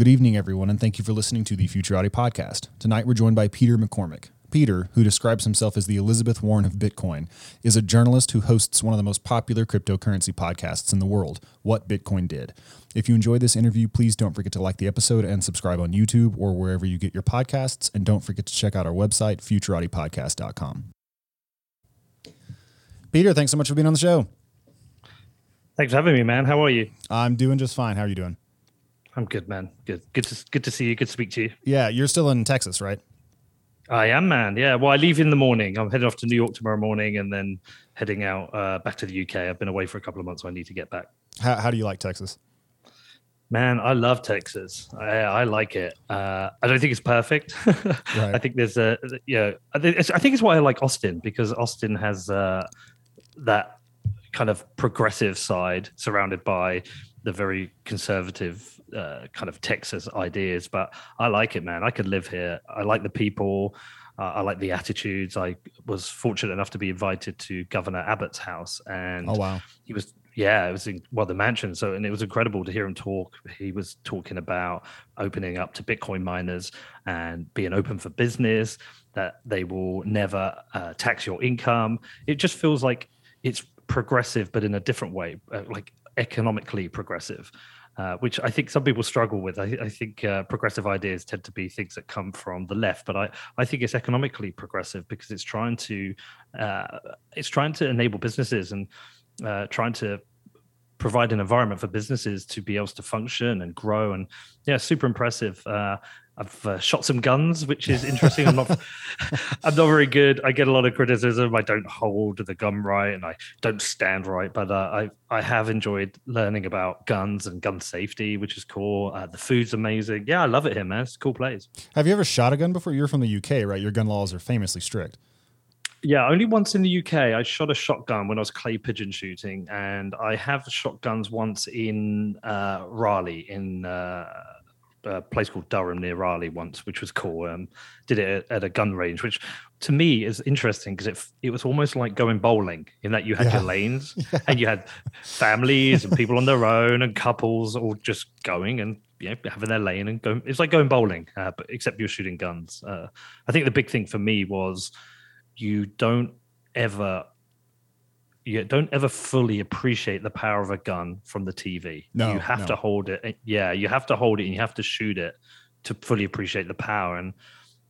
Good evening, everyone, and thank you for listening to the Futurati podcast. Tonight, we're joined by Peter McCormick. Peter, who describes himself as the Elizabeth Warren of Bitcoin, is a journalist who hosts one of the most popular cryptocurrency podcasts in the world, What Bitcoin Did. If you enjoyed this interview, please don't forget to like the episode and subscribe on YouTube or wherever you get your podcasts. And don't forget to check out our website, futuratipodcast.com. Peter, thanks so much for being on the show. Thanks for having me, man. How are you? I'm doing just fine. How are you doing? I'm good, man. Good. Good to good to see you. Good to speak to you. Yeah, you're still in Texas, right? I am, man. Yeah. Well, I leave in the morning. I'm heading off to New York tomorrow morning, and then heading out uh, back to the UK. I've been away for a couple of months, so I need to get back. How, how do you like Texas? Man, I love Texas. I, I like it. Uh, I don't think it's perfect. right. I think there's a yeah. I think it's, I think it's why I like Austin because Austin has uh, that kind of progressive side surrounded by the very conservative uh, kind of Texas ideas. But I like it, man. I could live here. I like the people. Uh, I like the attitudes. I was fortunate enough to be invited to Governor Abbott's house, and oh wow, he was yeah, it was in, well the mansion. So and it was incredible to hear him talk. He was talking about opening up to Bitcoin miners and being open for business. That they will never uh, tax your income. It just feels like it's progressive, but in a different way, uh, like economically progressive. Uh, which I think some people struggle with. I, I think uh, progressive ideas tend to be things that come from the left, but I, I think it's economically progressive because it's trying to uh, it's trying to enable businesses and uh, trying to provide an environment for businesses to be able to function and grow. And yeah, super impressive. I've uh, shot some guns, which is interesting. I'm not, I'm not very good. I get a lot of criticism. I don't hold the gun right, and I don't stand right. But uh, I, I have enjoyed learning about guns and gun safety, which is cool. Uh, the food's amazing. Yeah, I love it here, man. It's a cool place. Have you ever shot a gun before? You're from the UK, right? Your gun laws are famously strict. Yeah, only once in the UK. I shot a shotgun when I was clay pigeon shooting, and I have shotguns once in uh, Raleigh in uh, a place called Durham near Raleigh once, which was cool. Um, did it at, at, a gun range, which to me is interesting because it it was almost like going bowling in that you had yeah. your lanes yeah. and you had families and people on their own and couples all just going and you know having their lane and going. It's like going bowling, uh, but except you're shooting guns. Uh, I think the big thing for me was you don't ever you don't ever fully appreciate the power of a gun from the TV. No, you have no. to hold it. Eh, yeah, you have to hold it and you have to shoot it to fully appreciate the power. And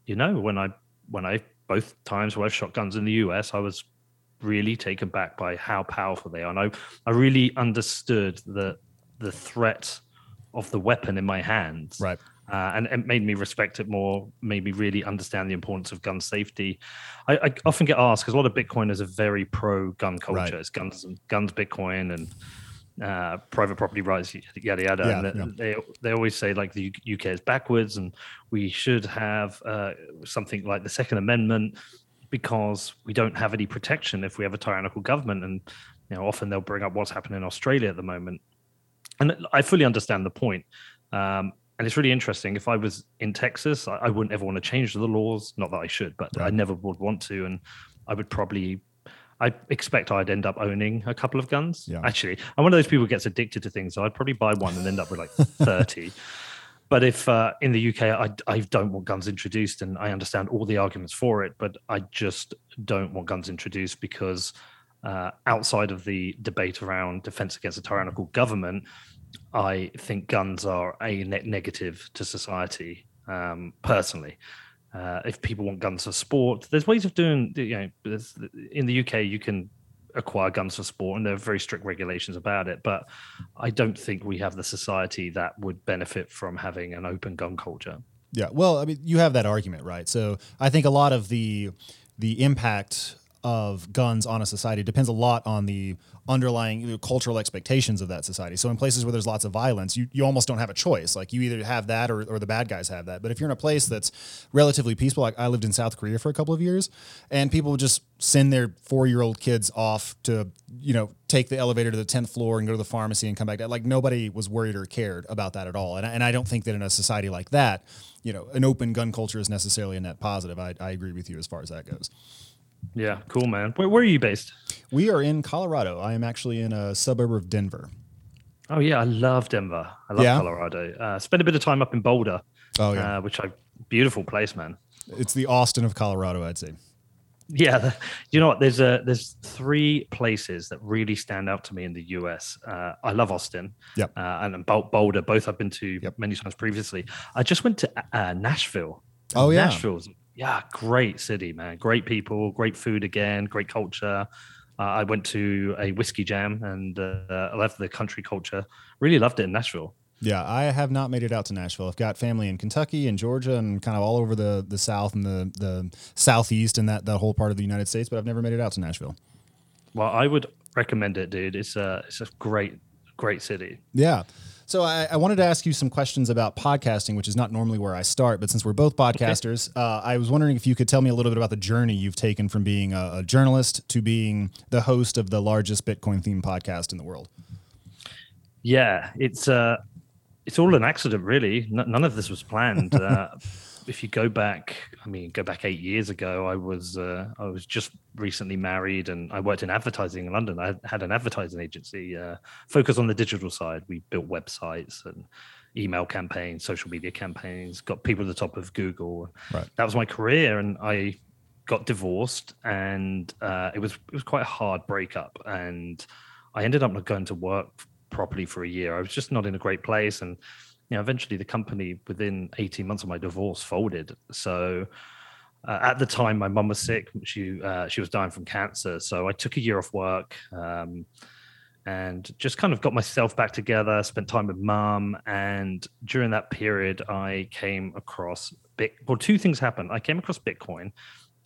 you know, when I when I both times where I've shot guns in the US, I was really taken back by how powerful they are. And I, I really understood the the threat of the weapon in my hands. Right uh, and it made me respect it more, made me really understand the importance of gun safety. I, I often get asked because a lot of Bitcoiners are very pro gun culture. Right. It's guns, guns, Bitcoin, and uh, private property rights, yada yada. Yeah, and yeah. they they always say like the UK is backwards, and we should have uh, something like the Second Amendment because we don't have any protection if we have a tyrannical government. And you know, often they'll bring up what's happening in Australia at the moment, and I fully understand the point. Um, and it's really interesting. If I was in Texas, I, I, wouldn't ever want to change the laws. Not that I should, but right. I never would want to. And I would probably, I expect I'd end up owning a couple of guns. Yeah. Actually, I'm one of those people who gets addicted to things. So I'd probably buy one and end up with like 30. but if uh, in the UK, I, I don't want guns introduced, and I understand all the arguments for it, but I just don't want guns introduced because uh, outside of the debate around defense against a tyrannical government, I think guns are a net negative to society um, personally. Uh, if people want guns for sport, there's ways of doing. You know, in the UK, you can acquire guns for sport, and there are very strict regulations about it. But I don't think we have the society that would benefit from having an open gun culture. Yeah, well, I mean, you have that argument, right? So I think a lot of the the impact of guns on a society depends a lot on the underlying cultural expectations of that society. So in places where there's lots of violence, you, you almost don't have a choice. Like you either have that or, or the bad guys have that. But if you're in a place that's relatively peaceful, like I lived in South Korea for a couple of years, and people would just send their four year old kids off to, you know, take the elevator to the 10th floor and go to the pharmacy and come back. Like nobody was worried or cared about that at all. And, and I don't think that in a society like that, you know, an open gun culture is necessarily a net positive. I, I agree with you as far as that goes. Yeah, cool, man. Where, where are you based? We are in Colorado. I am actually in a suburb of Denver. Oh yeah, I love Denver. I love yeah. Colorado. Uh, spent a bit of time up in Boulder. Oh yeah, uh, which I beautiful place, man. It's the Austin of Colorado, I'd say. Yeah, the, you know what? There's a there's three places that really stand out to me in the U.S. Uh, I love Austin. Yep. Uh, and Boulder, both I've been to yep. many times previously. I just went to uh, Nashville. Oh yeah, Nashville's yeah, great city, man. Great people, great food again, great culture. Uh, I went to a whiskey jam and uh, I left the country culture. Really loved it in Nashville. Yeah, I have not made it out to Nashville. I've got family in Kentucky and Georgia and kind of all over the the South and the the Southeast and that that whole part of the United States, but I've never made it out to Nashville. Well, I would recommend it, dude. It's a it's a great great city. Yeah. So I, I, wanted to ask you some questions about podcasting, which is not normally where I start, but since we're both podcasters, okay. uh, I was wondering if you could tell me a little bit about the journey you've taken from being a, a journalist to being the host of the largest Bitcoin themed podcast in the world. Yeah, it's uh, it's all an accident, really. N- none of this was planned. Uh, if you go back, I mean, go back eight years ago, I was uh, I was just recently married, and I worked in advertising in London. I had an advertising agency uh, focused on the digital side. We built websites and email campaigns, social media campaigns, got people at the top of Google. Right. That was my career, and I got divorced, and uh, it was it was quite a hard breakup, and I ended up not going to work properly for a year. I was just not in a great place, and you know, eventually the company within 18 months of my divorce folded. So uh, at the time, my mum was sick. She uh, she was dying from cancer. So I took a year off work um, and just kind of got myself back together. Spent time with mum, and during that period, I came across Bit. Well, two things happened. I came across Bitcoin,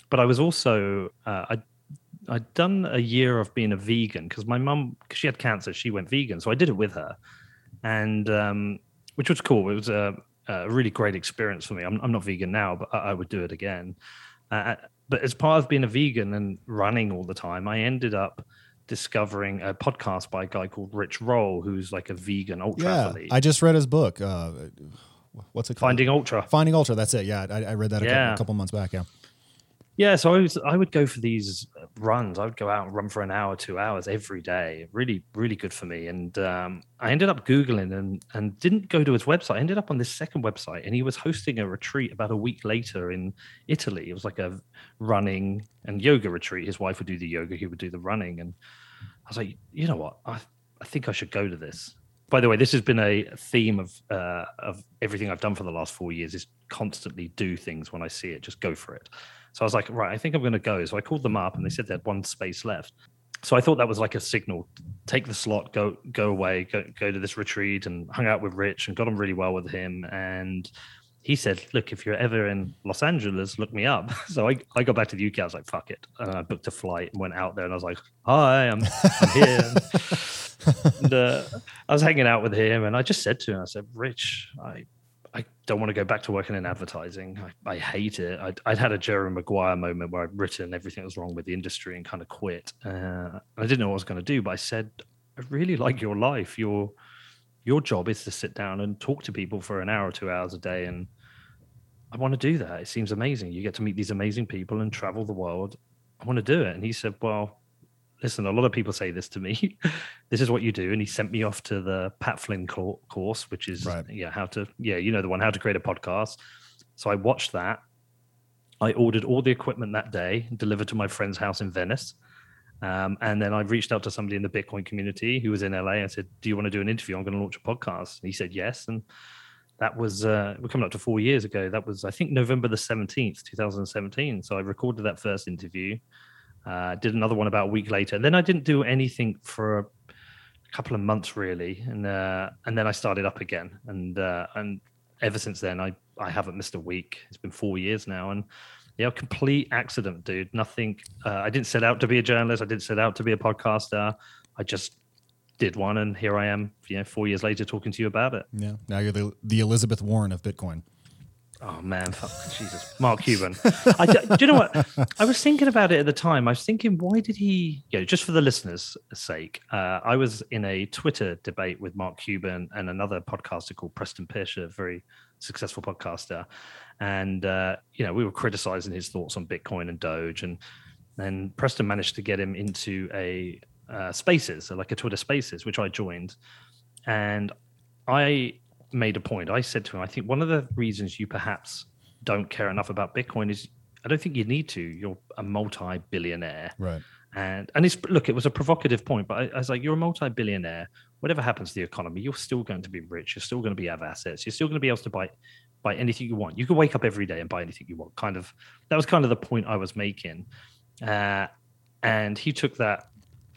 but I was also uh, I I'd done a year of being a vegan because my mum, because she had cancer, she went vegan. So I did it with her, and um, which was cool. It was a, a really great experience for me. I'm, I'm not vegan now, but I, I would do it again. Uh, but as part of being a vegan and running all the time, I ended up discovering a podcast by a guy called Rich Roll, who's like a vegan ultra yeah, athlete. I just read his book. Uh, what's it called? Finding Ultra. Finding Ultra. That's it. Yeah, I, I read that a, yeah. couple, a couple months back. Yeah. Yeah, so I was I would go for these runs. I would go out and run for an hour, two hours every day. Really, really good for me. And um, I ended up googling and and didn't go to his website. I ended up on this second website, and he was hosting a retreat about a week later in Italy. It was like a running and yoga retreat. His wife would do the yoga, he would do the running, and I was like, you know what, I I think I should go to this. By the way, this has been a theme of uh, of everything I've done for the last four years. Is constantly do things when I see it, just go for it. So I was like, right, I think I'm going to go. So I called them up and they said they had one space left. So I thought that was like a signal. Take the slot, go go away, go go to this retreat, and hung out with Rich and got on really well with him. And he said, "Look, if you're ever in Los Angeles, look me up." So I, I got back to the UK. I was like, "Fuck it," and I booked a flight and went out there. And I was like, "Hi, I'm, I'm here." and uh, I was hanging out with him, and I just said to him, "I said, Rich, I I don't want to go back to working in advertising. I, I hate it. I'd, I'd, had a Jerry Maguire moment where I'd written everything that was wrong with the industry and kind of quit. Uh, I didn't know what I was going to do, but I said, I really like your life. Your your job is to sit down and talk to people for an hour or two hours a day, and I want to do that. It seems amazing. You get to meet these amazing people and travel the world. I want to do it. And he said, Well, listen, a lot of people say this to me. this is what you do. And he sent me off to the Pat Flynn course, which is, right. yeah, how to, yeah, you know, the one, how to create a podcast. So I watched that. I ordered all the equipment that day, delivered to my friend's house in Venice. Um, and then I reached out to somebody in the Bitcoin community who was in LA and said, Do you want to do an interview? I'm going to launch a podcast. And he said, Yes. And that was, uh, we're coming up to four years ago. That was, I think, November the 17th, 2017. So I recorded that first interview, uh, did another one about a week later. And then I didn't do anything for a couple of months, really. And, uh, and then I started up again. And, uh, and ever since then, I, I haven't missed a week. It's been four years now. And, yeah, complete accident, dude. Nothing. Uh, I didn't set out to be a journalist. I didn't set out to be a podcaster. I just did one, and here I am. You know, four years later, talking to you about it. Yeah. Now you're the the Elizabeth Warren of Bitcoin. Oh man, fuck, Jesus, Mark Cuban. I, do you know what? I was thinking about it at the time. I was thinking, why did he? You know, just for the listeners' sake, uh, I was in a Twitter debate with Mark Cuban and another podcaster called Preston a very successful podcaster, and uh, you know we were criticizing his thoughts on Bitcoin and Doge, and then Preston managed to get him into a uh, Spaces, so like a Twitter Spaces, which I joined, and I made a point. I said to him, I think one of the reasons you perhaps don't care enough about Bitcoin is I don't think you need to. You're a multi-billionaire, right? And and it's look, it was a provocative point, but I, I was like, you're a multi-billionaire. Whatever happens to the economy, you're still going to be rich. You're still going to be have assets. You're still going to be able to buy buy anything you want. You can wake up every day and buy anything you want. Kind of that was kind of the point I was making. Uh, and he took that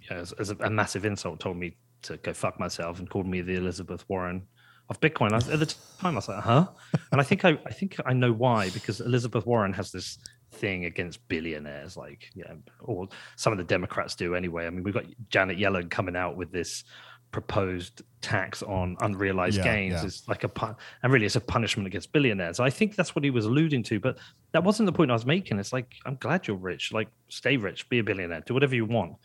you know, as, as a, a, massive insult, told me to go fuck myself, and called me the Elizabeth Warren of Bitcoin. I, at the time, I was like, huh? And I think I, I think I know why because Elizabeth Warren has this thing against billionaires, like yeah, or some of the Democrats do anyway. I mean, we've got Janet Yellen coming out with this proposed tax on unrealized yeah, gains yeah. is like a and really it's a punishment against billionaires. I think that's what he was alluding to, but that wasn't the point I was making. It's like I'm glad you're rich, like stay rich, be a billionaire, do whatever you want.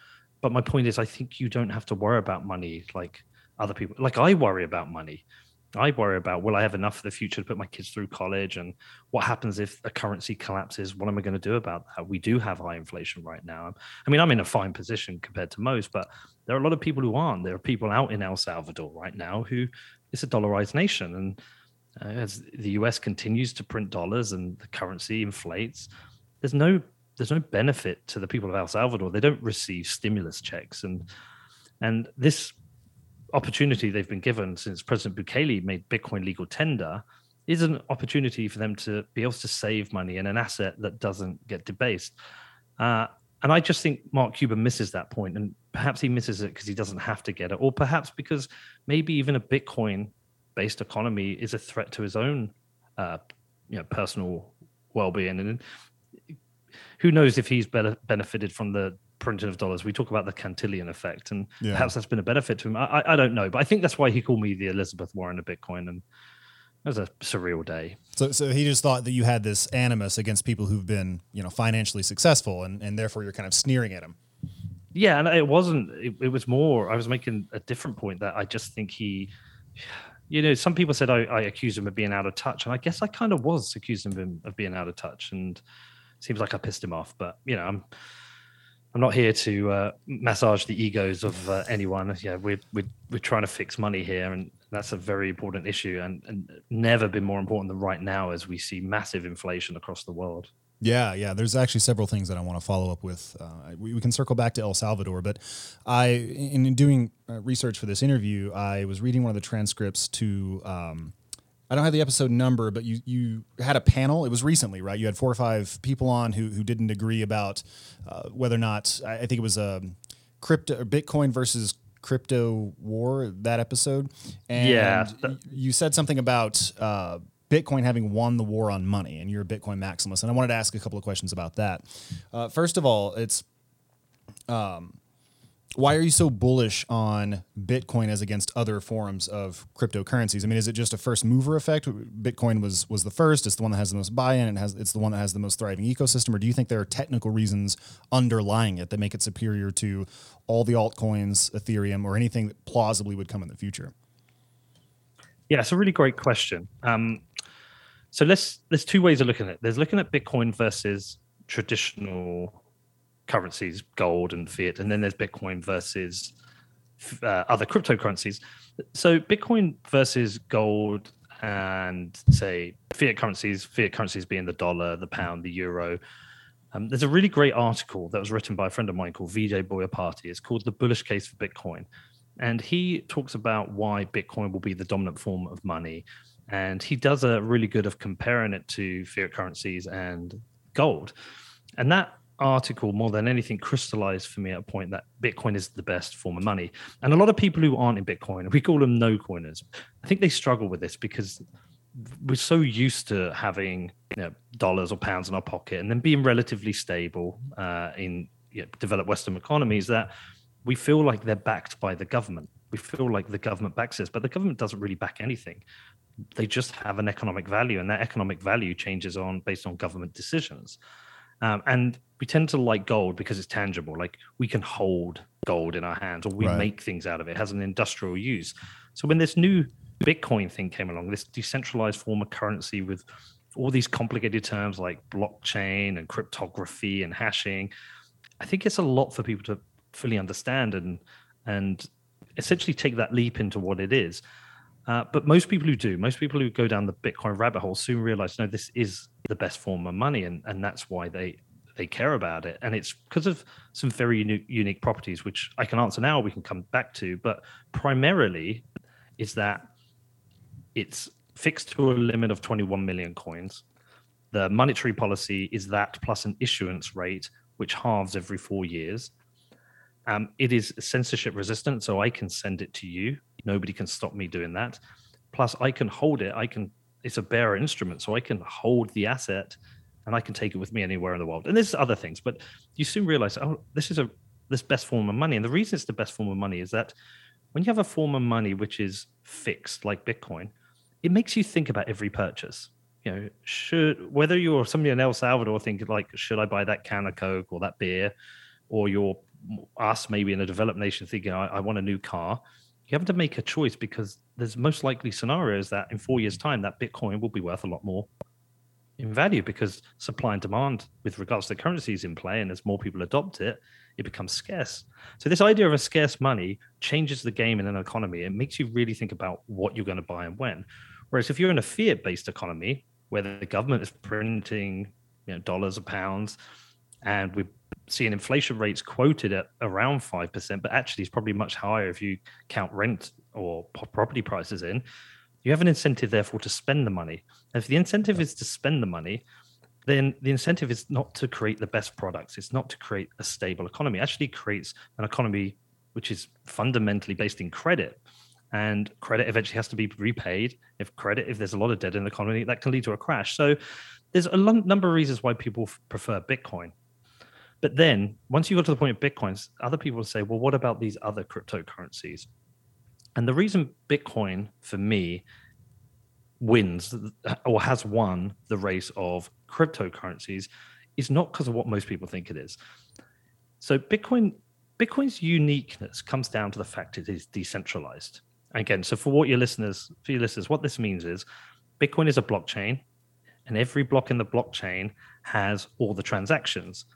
But my point is, I think you don't have to worry about money like other people. Like I worry about money. I worry about will I have enough for the future to put my kids through college and what happens if a currency collapses? What am I going to do about that? We do have high inflation right now. I mean, I'm in a fine position compared to most, but there are a lot of people who aren't. There are people out in El Salvador right now who it's a dollarized nation. And uh, as the US continues to print dollars and the currency inflates, there's no there's no benefit to the people of El Salvador. They don't receive stimulus checks and and this opportunity they've been given since President Bukele made Bitcoin legal tender is an opportunity for them to be able to save money in an asset that doesn't get debased. Uh, and I just think Mark Cuban misses that point, and perhaps he misses it because he doesn't have to get it, or perhaps because maybe even a Bitcoin-based economy is a threat to his own, uh, you know, personal well-being. And who knows if he's benefited from the printing of dollars. We talk about the Cantillon effect, and yeah. perhaps that's been a benefit to him. I, I, don't know, but I think that's why he called me the Elizabeth Warren of Bitcoin, and it was a surreal day. So, so he just thought that you had this animus against people who've been, you know, financially successful, and and therefore you're kind of sneering at him. Yeah, and it wasn't. It, it was more. I was making a different point that I just think he. You know, some people said I, I accused him of being out of touch, and I guess I kind of was accusing him of being out of touch, and seems like I pissed him off. But you know, I'm I'm not here to uh, massage the egos of uh, anyone. Yeah, we're, we're we're trying to fix money here, and that's a very important issue, and, and never been more important than right now as we see massive inflation across the world. Yeah, yeah. There's actually several things that I want to follow up with. Uh, we, we, can circle back to El Salvador, but I, in doing uh, research for this interview, I was reading one of the transcripts to um, I don't have the episode number, but you you had a panel. It was recently, right? You had four or five people on who who didn't agree about uh, whether or not I think it was a um, crypto Bitcoin versus crypto war that episode. And yeah, you said something about uh, Bitcoin having won the war on money, and you're a Bitcoin maximalist. And I wanted to ask a couple of questions about that. Uh, first of all, it's um, why are you so bullish on Bitcoin as against other forms of cryptocurrencies? I mean, is it just a first mover effect? Bitcoin was was the first. It's the one that has the most buy-in. It has it's the one that has the most thriving ecosystem. Or do you think there are technical reasons underlying it that make it superior to all the altcoins, Ethereum, or anything that plausibly would come in the future? Yeah, it's a really great question. Um, so let's there's two ways of looking at it. There's looking at Bitcoin versus traditional currencies, gold and fiat, and then there's Bitcoin versus uh, other cryptocurrencies. So Bitcoin versus gold and say fiat currencies, fiat currencies being the dollar, the pound, the euro. Um, there's a really great article that was written by a friend of mine called Vijay Boyapati. It's called The Bullish Case for Bitcoin. And he talks about why Bitcoin will be the dominant form of money. And he does a really good of comparing it to fiat currencies and gold. And that article, more than anything, crystallized for me at a point that Bitcoin is the best form of money. And a lot of people who aren't in Bitcoin, we call them no coiners, I think they struggle with this because we're so used to having you know, dollars or pounds in our pocket and then being relatively stable uh, in you know, developed Western economies that we feel like they're backed by the government. We feel like the government backs us, but the government doesn't really back anything. They just have an economic value, and that economic value changes on based on government decisions. Um, and we tend to like gold because it's tangible. Like we can hold gold in our hands, or we right. make things out of it. it. Has an industrial use. So when this new Bitcoin thing came along, this decentralized form of currency with all these complicated terms like blockchain and cryptography and hashing, I think it's a lot for people to fully understand and and essentially take that leap into what it is. Uh, but most people who do, most people who go down the Bitcoin rabbit hole soon realize, no, this is the best form of money, and and that's why they they care about it. And it's because of some very unique, unique properties, which I can answer now. We can come back to, but primarily is that it's fixed to a limit of 21 million coins. The monetary policy is that plus an issuance rate, which halves every four years. Um, it is censorship resistant, so I can send it to you. Nobody can stop me doing that. Plus, I can hold it. I can. It's a bearer instrument, so I can hold the asset, and I can take it with me anywhere in the world. And there's other things, but you soon realize, oh, this is a this best form of money. And the reason it's the best form of money is that when you have a form of money which is fixed, like Bitcoin, it makes you think about every purchase. You know, should whether you're somebody in El Salvador thinking like, should I buy that can of Coke or that beer, or you're us maybe in a developed nation thinking I, I, want a new car you have to make a choice because there's most likely scenarios that in four years time that bitcoin will be worth a lot more in value because supply and demand with regards to currencies in play and as more people adopt it it becomes scarce. So this idea of a scarce money changes the game in an economy. It makes you really think about what you're going to buy and when. Whereas if you're in a fiat based economy where the government is printing you know dollars or pounds and we're seeing inflation rates quoted at around 5%, but actually it's probably much higher if you count rent or property prices in. You have an incentive, therefore, to spend the money. And if the incentive is to spend the money, then the incentive is not to create the best products. It's not to create a stable economy. It actually creates an economy which is fundamentally based in credit. And credit eventually has to be repaid. If credit, if there's a lot of debt in the economy, that can lead to a crash. So there's a number of reasons why people prefer Bitcoin. But then once you go to the point of Bitcoins, other people say, well, what about these other cryptocurrencies? And the reason Bitcoin, for me, wins or has won the race of cryptocurrencies is not because of what most people think it is. So Bitcoin, Bitcoin's uniqueness comes down to the fact it is decentralized. Again, so for what your listeners, for your listeners, what this means is Bitcoin is a blockchain, and every block in the blockchain has all the transactions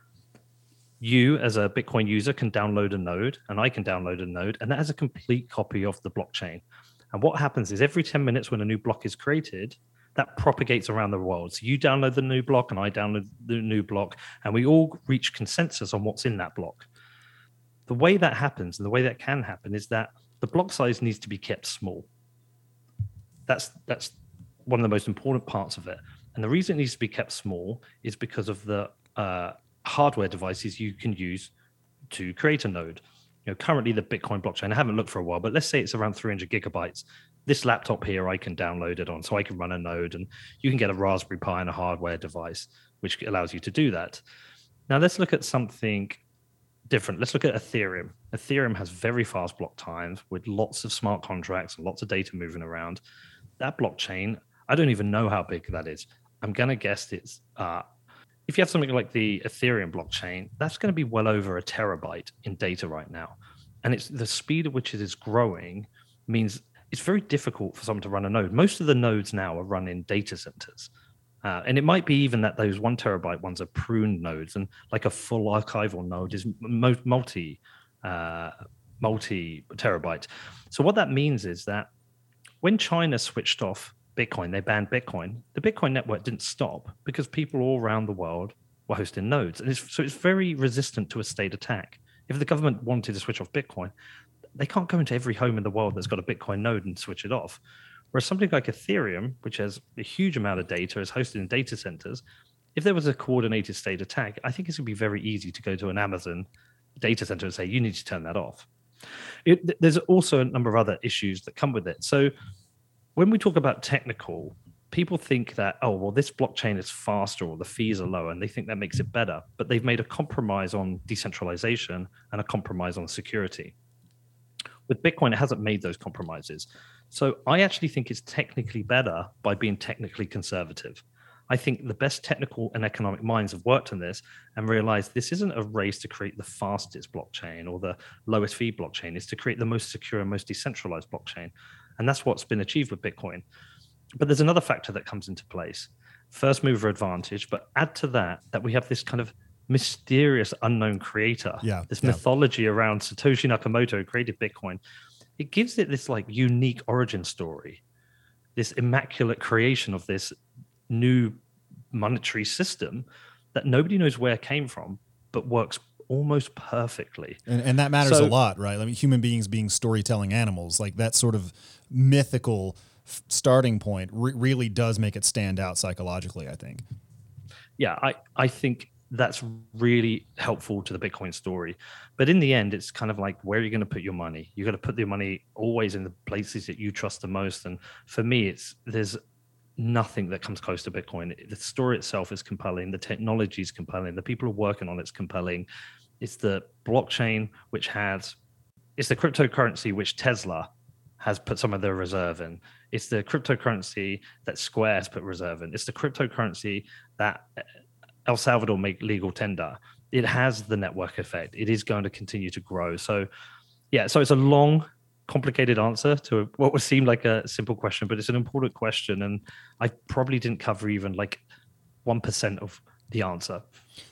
you as a Bitcoin user can download a node and I can download a node, and that has a complete copy of the blockchain. And what happens is every 10 minutes when a new block is created, that propagates around the world. So you download the new block and I download the new block, and we all reach consensus on what's in that block. The way that happens and the way that can happen is that the block size needs to be kept small. That's that's one of the most important parts of it. And the reason it needs to be kept small is because of the uh, hardware devices you can use to create a node. You know, currently the Bitcoin blockchain, I haven't looked for a while, but let's say it's around 300 gigabytes. This laptop here, I can download it on, so I can run a node, and you can get a Raspberry Pi and a hardware device, which allows you to do that. Now let's look at something different. Let's look at Ethereum. Ethereum has very fast block times with lots of smart contracts and lots of data moving around. That blockchain, I don't even know how big that is. I'm going to guess it's uh, if you have something like the Ethereum blockchain, that's going to be well over a terabyte in data right now. And it's the speed at which it is growing means it's very difficult for someone to run a node. Most of the nodes now are run in data centers. Uh, and it might be even that those one terabyte ones are pruned nodes, and like a full archival node is multi uh, multi terabyte. So what that means is that when China switched off Bitcoin, they banned Bitcoin. The Bitcoin network didn't stop because people all around the world were hosting nodes, and it's, so it's very resistant to a state attack. If the government wanted to switch off Bitcoin, they can't go into every home in the world that's got a Bitcoin node and switch it off. Whereas something like Ethereum, which has a huge amount of data, is hosted in data centers. If there was a coordinated state attack, I think it's going to be very easy to go to an Amazon data center and say, you need to turn that off. It, there's also a number of other issues that come with it. So when we talk about technical, people think that, oh, well, this blockchain is faster or the fees are lower, and they think that makes it better. But they've made a compromise on decentralization and a compromise on security. With Bitcoin, it hasn't made those compromises. So I actually think it's technically better by being technically conservative. I think the best technical and economic minds have worked on this and realized this isn't a race to create the fastest blockchain or the lowest fee blockchain. It's to create the most secure and most decentralized blockchain. And that's what's been achieved with Bitcoin. But there's another factor that comes into place first mover advantage. But add to that that we have this kind of mysterious unknown creator, yeah, this yeah. mythology around Satoshi Nakamoto created Bitcoin. It gives it this like unique origin story, this immaculate creation of this new monetary system that nobody knows where it came from, but works almost perfectly. And, and that matters so, a lot, right? I mean, human beings being storytelling animals, like that sort of mythical f- starting point re- really does make it stand out psychologically, I think. Yeah, I, I think that's really helpful to the Bitcoin story. But in the end, it's kind of like where are you going to put your money? You got to put your money always in the places that you trust the most. And for me, it's there's nothing that comes close to Bitcoin. The story itself is compelling. The technology is compelling. The people who are working on it's compelling. It's the blockchain which has, it's the cryptocurrency which Tesla has put some of their reserve in. It's the cryptocurrency that Square has put reserve in. It's the cryptocurrency that uh, El Salvador make legal tender. It has the network effect. It is going to continue to grow. So, yeah, so it's a long complicated answer to what would seem like a simple question, but it's an important question, and I probably didn't cover even like one percent of the answer.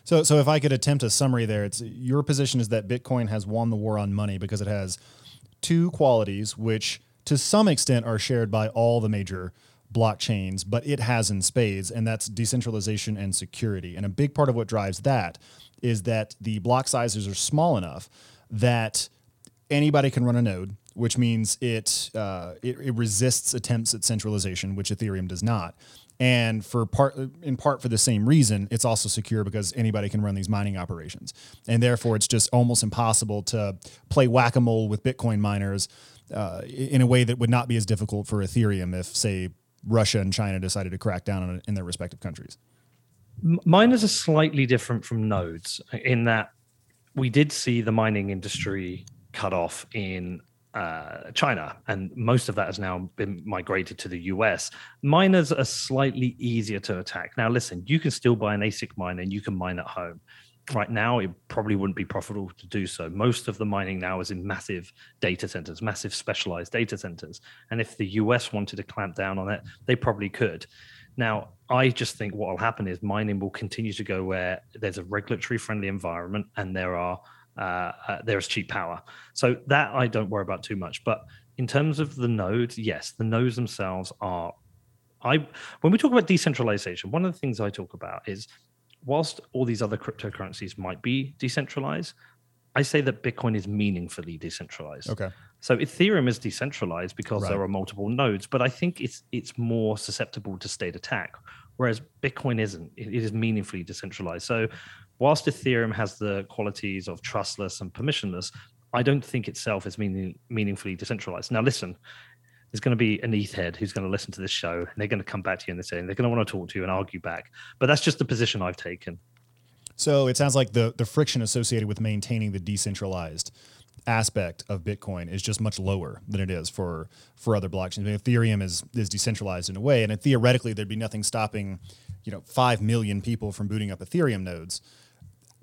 So, so if I could attempt a summary there, it's your position is that Bitcoin has won the war on money because it has two qualities which, to some extent, are shared by all the major blockchains, but it has in spades, and that's decentralization and security. And a big part of what drives that is that the block sizes are small enough that anybody can run a node which means it, uh, it, it resists attempts at centralization, which Ethereum does not. And for part, in part for the same reason, it's also secure because anybody can run these mining operations, and therefore it's just almost impossible to play whack a mole with Bitcoin miners uh, in a way that would not be as difficult for Ethereum if, say, Russia and China decided to crack down on it in their respective countries. Miners are slightly different from nodes in that we did see the mining industry cut off in uh, China, and most of that has now been migrated to the US. Miners are slightly easier to attack. Now, listen, you can still buy an ASIC miner and you can mine at home. Right now, it probably wouldn't be profitable to do so. Most of the mining now is in massive data centers, massive specialized data centers. And if the US wanted to clamp down on it, they probably could. Now, I just think what will happen is mining will continue to go where there's a regulatory friendly environment and there are uh, uh, there's cheap power. So that I don't worry about too much. But in terms of the nodes, yes, the nodes themselves are. I when we talk about decentralization, one of the things I talk about is whilst all these other cryptocurrencies might be decentralized, I say that Bitcoin is meaningfully decentralized. Okay. So Ethereum is decentralized because Right. there are multiple nodes, but I think it's it's more susceptible to state attack, whereas Bitcoin isn't. It is meaningfully decentralized. So whilst Ethereum has the qualities of trustless and permissionless, I don't think itself is meaning, meaningfully decentralized. Now, listen, there's going to be an ETH head who's going to listen to this show and they're going to come back to you and they're saying they're going to want to talk to you and argue back. But that's just the position I've taken. So it sounds like the the friction associated with maintaining the decentralized aspect of Bitcoin is just much lower than it is for for other blockchains. I mean, Ethereum is is decentralized in a way, and theoretically there'd be nothing stopping, you know, five million people from booting up Ethereum nodes.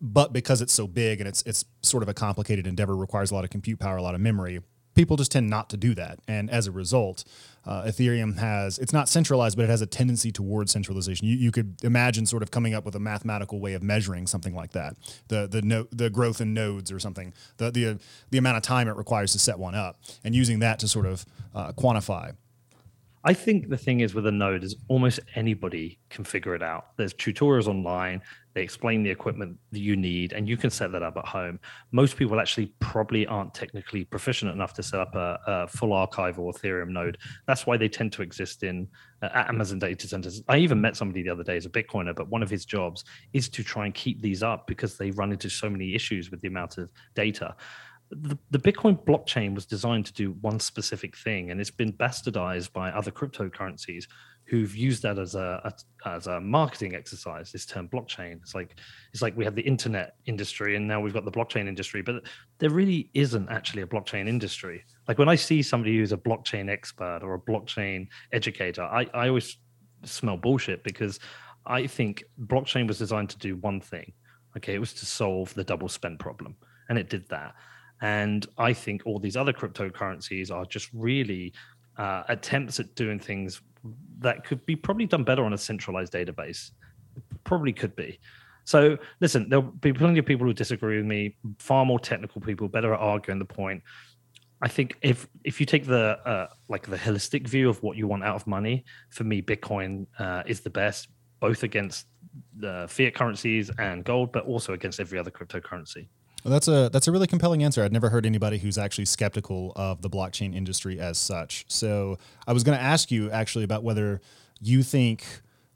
But because it's so big and it's it's sort of a complicated endeavor, requires a lot of compute power, a lot of memory. People just tend not to do that, and as a result, uh, Ethereum has it's not centralized, but it has a tendency towards centralization. You, you could imagine sort of coming up with a mathematical way of measuring something like that, the the no, the growth in nodes or something, the the the amount of time it requires to set one up, and using that to sort of uh, quantify I think the thing is with a node is almost anybody can figure it out. There's tutorials online. They explain the equipment that you need, and you can set that up at home. Most people actually probably aren't technically proficient enough to set up a, a full archive or Ethereum node. That's why they tend to exist in uh, Amazon data centers. I even met somebody the other day as a Bitcoiner, but one of his jobs is to try and keep these up because they run into so many issues with the amount of data the, the Bitcoin blockchain was designed to do one specific thing, and it's been bastardized by other cryptocurrencies who've used that as a, a, as a marketing exercise. This term blockchain, it's like it's like we have the internet industry, and now we've got the blockchain industry, but there really isn't actually a blockchain industry. Like when I see somebody who's a blockchain expert or a blockchain educator, I, I always smell bullshit because I think blockchain was designed to do one thing. Okay, it was to solve the double spend problem, and it did that and I think all these other cryptocurrencies are just really uh, attempts at doing things that could be probably done better on a centralized database. Probably could be. So listen, there'll be plenty of people who disagree with me, far more technical people, better at arguing the point. I think if if you take the uh, like the holistic view of what you want out of money, for me, Bitcoin uh, is the best, both against the fiat currencies and gold, but also against every other cryptocurrency. Well, that's a that's a really compelling answer. I'd never heard anybody who's actually skeptical of the blockchain industry as such. So I was going to ask you actually about whether you think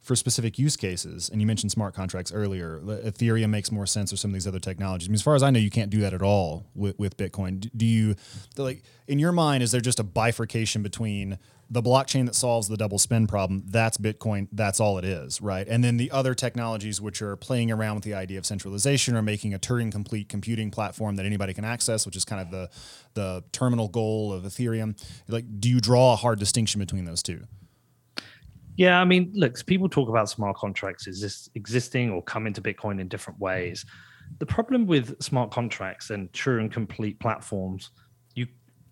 for specific use cases, and you mentioned smart contracts earlier, Ethereum makes more sense or some of these other technologies. I mean, as far as I know, you can't do that at all with, with Bitcoin. Do you, like, in your mind, is there just a bifurcation between the blockchain that solves the double spend problem, that's Bitcoin, that's all it is, right? And then the other technologies which are playing around with the idea of centralization or making a Turing complete computing platform that anybody can access, which is kind of the the terminal goal of Ethereum. Like, do you draw a hard distinction between those two? Yeah, I mean, look, people talk about smart contracts is this existing or come into Bitcoin in different ways. The problem with smart contracts and Turing complete platforms, you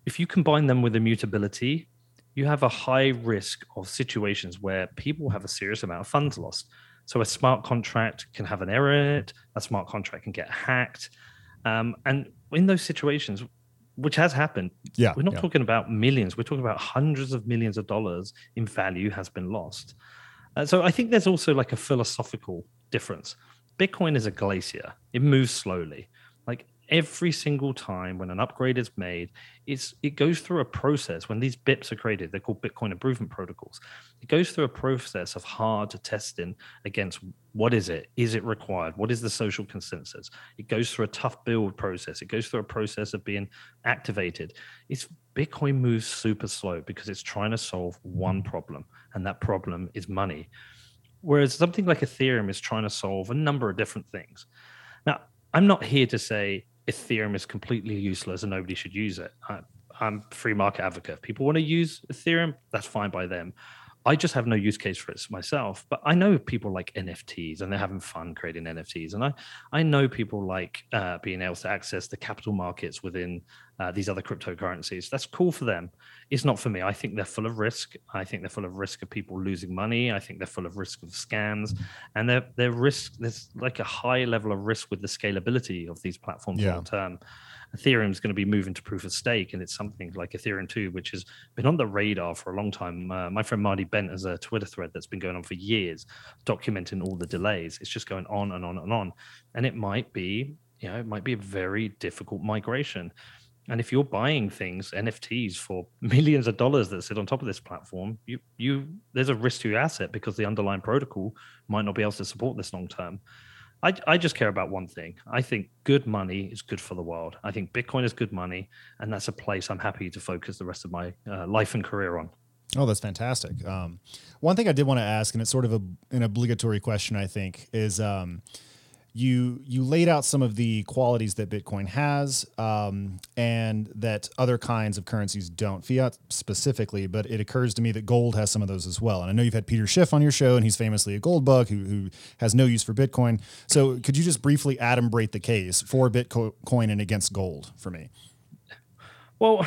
if you combine them with immutability, you have a high risk of situations where people have a serious amount of funds lost. So a smart contract can have an error in it. A smart contract can get hacked, um, and in those situations, which has happened, yeah, we're not yeah. talking about millions. We're talking about hundreds of millions of dollars in value has been lost. Uh, so I think there's also like a philosophical difference. Bitcoin is a glacier; it moves slowly. Every single time when an upgrade is made it's it goes through a process. When these bips are created they're called bitcoin improvement protocols. It goes through a process of hard testing against what is it? Is it required? What is the social consensus? It goes through a tough build process. It goes through a process of being activated. It's bitcoin moves super slow because it's trying to solve one problem and that problem is money. Whereas something like ethereum is trying to solve a number of different things. Now i'm not here to say Ethereum is completely useless and nobody should use it. I, am free market advocate. If people want to use Ethereum, that's fine by them. I just have no use case for it myself. But I know people like NFTs and they're having fun creating NFTs. And I, I know people like uh, being able to access the capital markets within uh, these other cryptocurrencies. That's cool for them. It's not for me. I think they're full of risk. I think they're full of risk of people losing money. I think they're full of risk of scams, and they're they're risk. There's like a high level of risk with the scalability of these platforms yeah. long term. Ethereum is going to be moving to proof of stake, and it's something like Ethereum 2, which has been on the radar for a long time. Uh, my friend Marty Bent has a Twitter thread that's been going on for years, documenting all the delays. It's just going on and on and on, and it might be, you know, it might be a very difficult migration. And if you're buying things, NFTs for millions of dollars that sit on top of this platform, you you there's a risk to your asset because the underlying protocol might not be able to support this long term. I, I just care about one thing. I think good money is good for the world. I think Bitcoin is good money, and that's a place I'm happy to focus the rest of my uh, life and career on. Oh, that's fantastic. Um, one thing I did want to ask, and it's sort of a, an obligatory question, I think, is um, you you laid out some of the qualities that Bitcoin has um, and that other kinds of currencies don't. Fiat specifically, but it occurs to me that gold has some of those as well. And I know you've had Peter Schiff on your show, and he's famously a gold bug who, who has no use for Bitcoin. So could you just briefly adumbrate the case for Bitcoin and against gold for me? Well,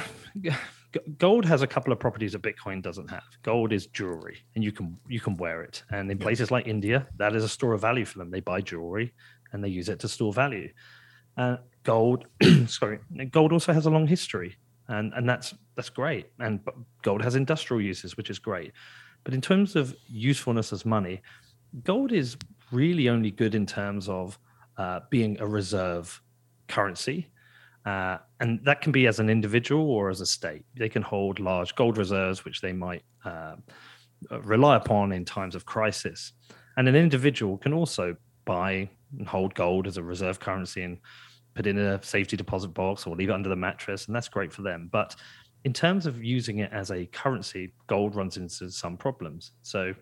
gold has a couple of properties that Bitcoin doesn't have. Gold is jewelry, and you can you can wear it. And in places like India, that is a store of value for them. They buy jewelry and they use it to store value. Uh, gold, sorry, gold also has a long history, and and that's that's great. And gold has industrial uses, which is great. But in terms of usefulness as money, gold is really only good in terms of uh, being a reserve currency. Uh, and that can be as an individual or as a state. They can hold large gold reserves, which they might uh, rely upon in times of crisis. And an individual can also buy and hold gold as a reserve currency and put in a safety deposit box or leave it under the mattress, and that's great for them. But in terms of using it as a currency, gold runs into some problems. So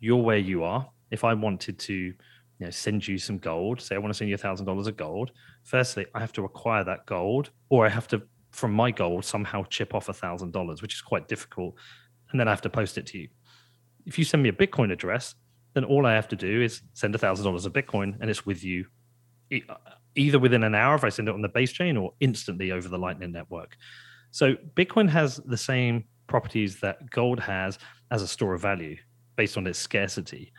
you're where you are. If I wanted to you know, send you some gold, say I want to send you a thousand dollars of gold. Firstly, I have to acquire that gold, or I have to, from my gold, somehow chip off a thousand dollars, which is quite difficult, and then I have to post it to you. If you send me a Bitcoin address, then all I have to do is send a thousand dollars of Bitcoin, and it's with you, either within an hour if I send it on the base chain, or instantly over the Lightning Network. So Bitcoin has the same properties that gold has as a store of value based on its scarcity,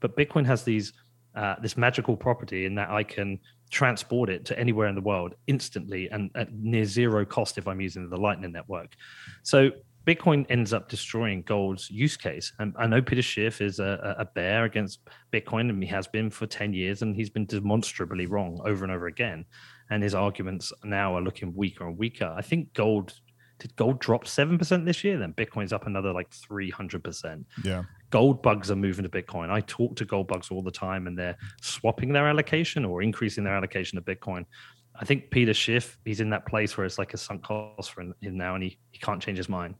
but Bitcoin has these uh, this magical property in that I can transport it to anywhere in the world instantly and at near zero cost if I'm using the Lightning Network. So Bitcoin ends up destroying gold's use case. And I know Peter Schiff is a, a, bear against Bitcoin, and he has been for 10 years, and he's been demonstrably wrong over and over again. And his arguments now are looking weaker and weaker. I think gold did gold drop 7% this year? Then Bitcoin's up another like 300%. Yeah gold bugs are moving to Bitcoin. I talk to gold bugs all the time and they're swapping their allocation or increasing their allocation to Bitcoin. I think Peter Schiff, he's in that place where it's like a sunk cost for him now and he, he can't change his mind.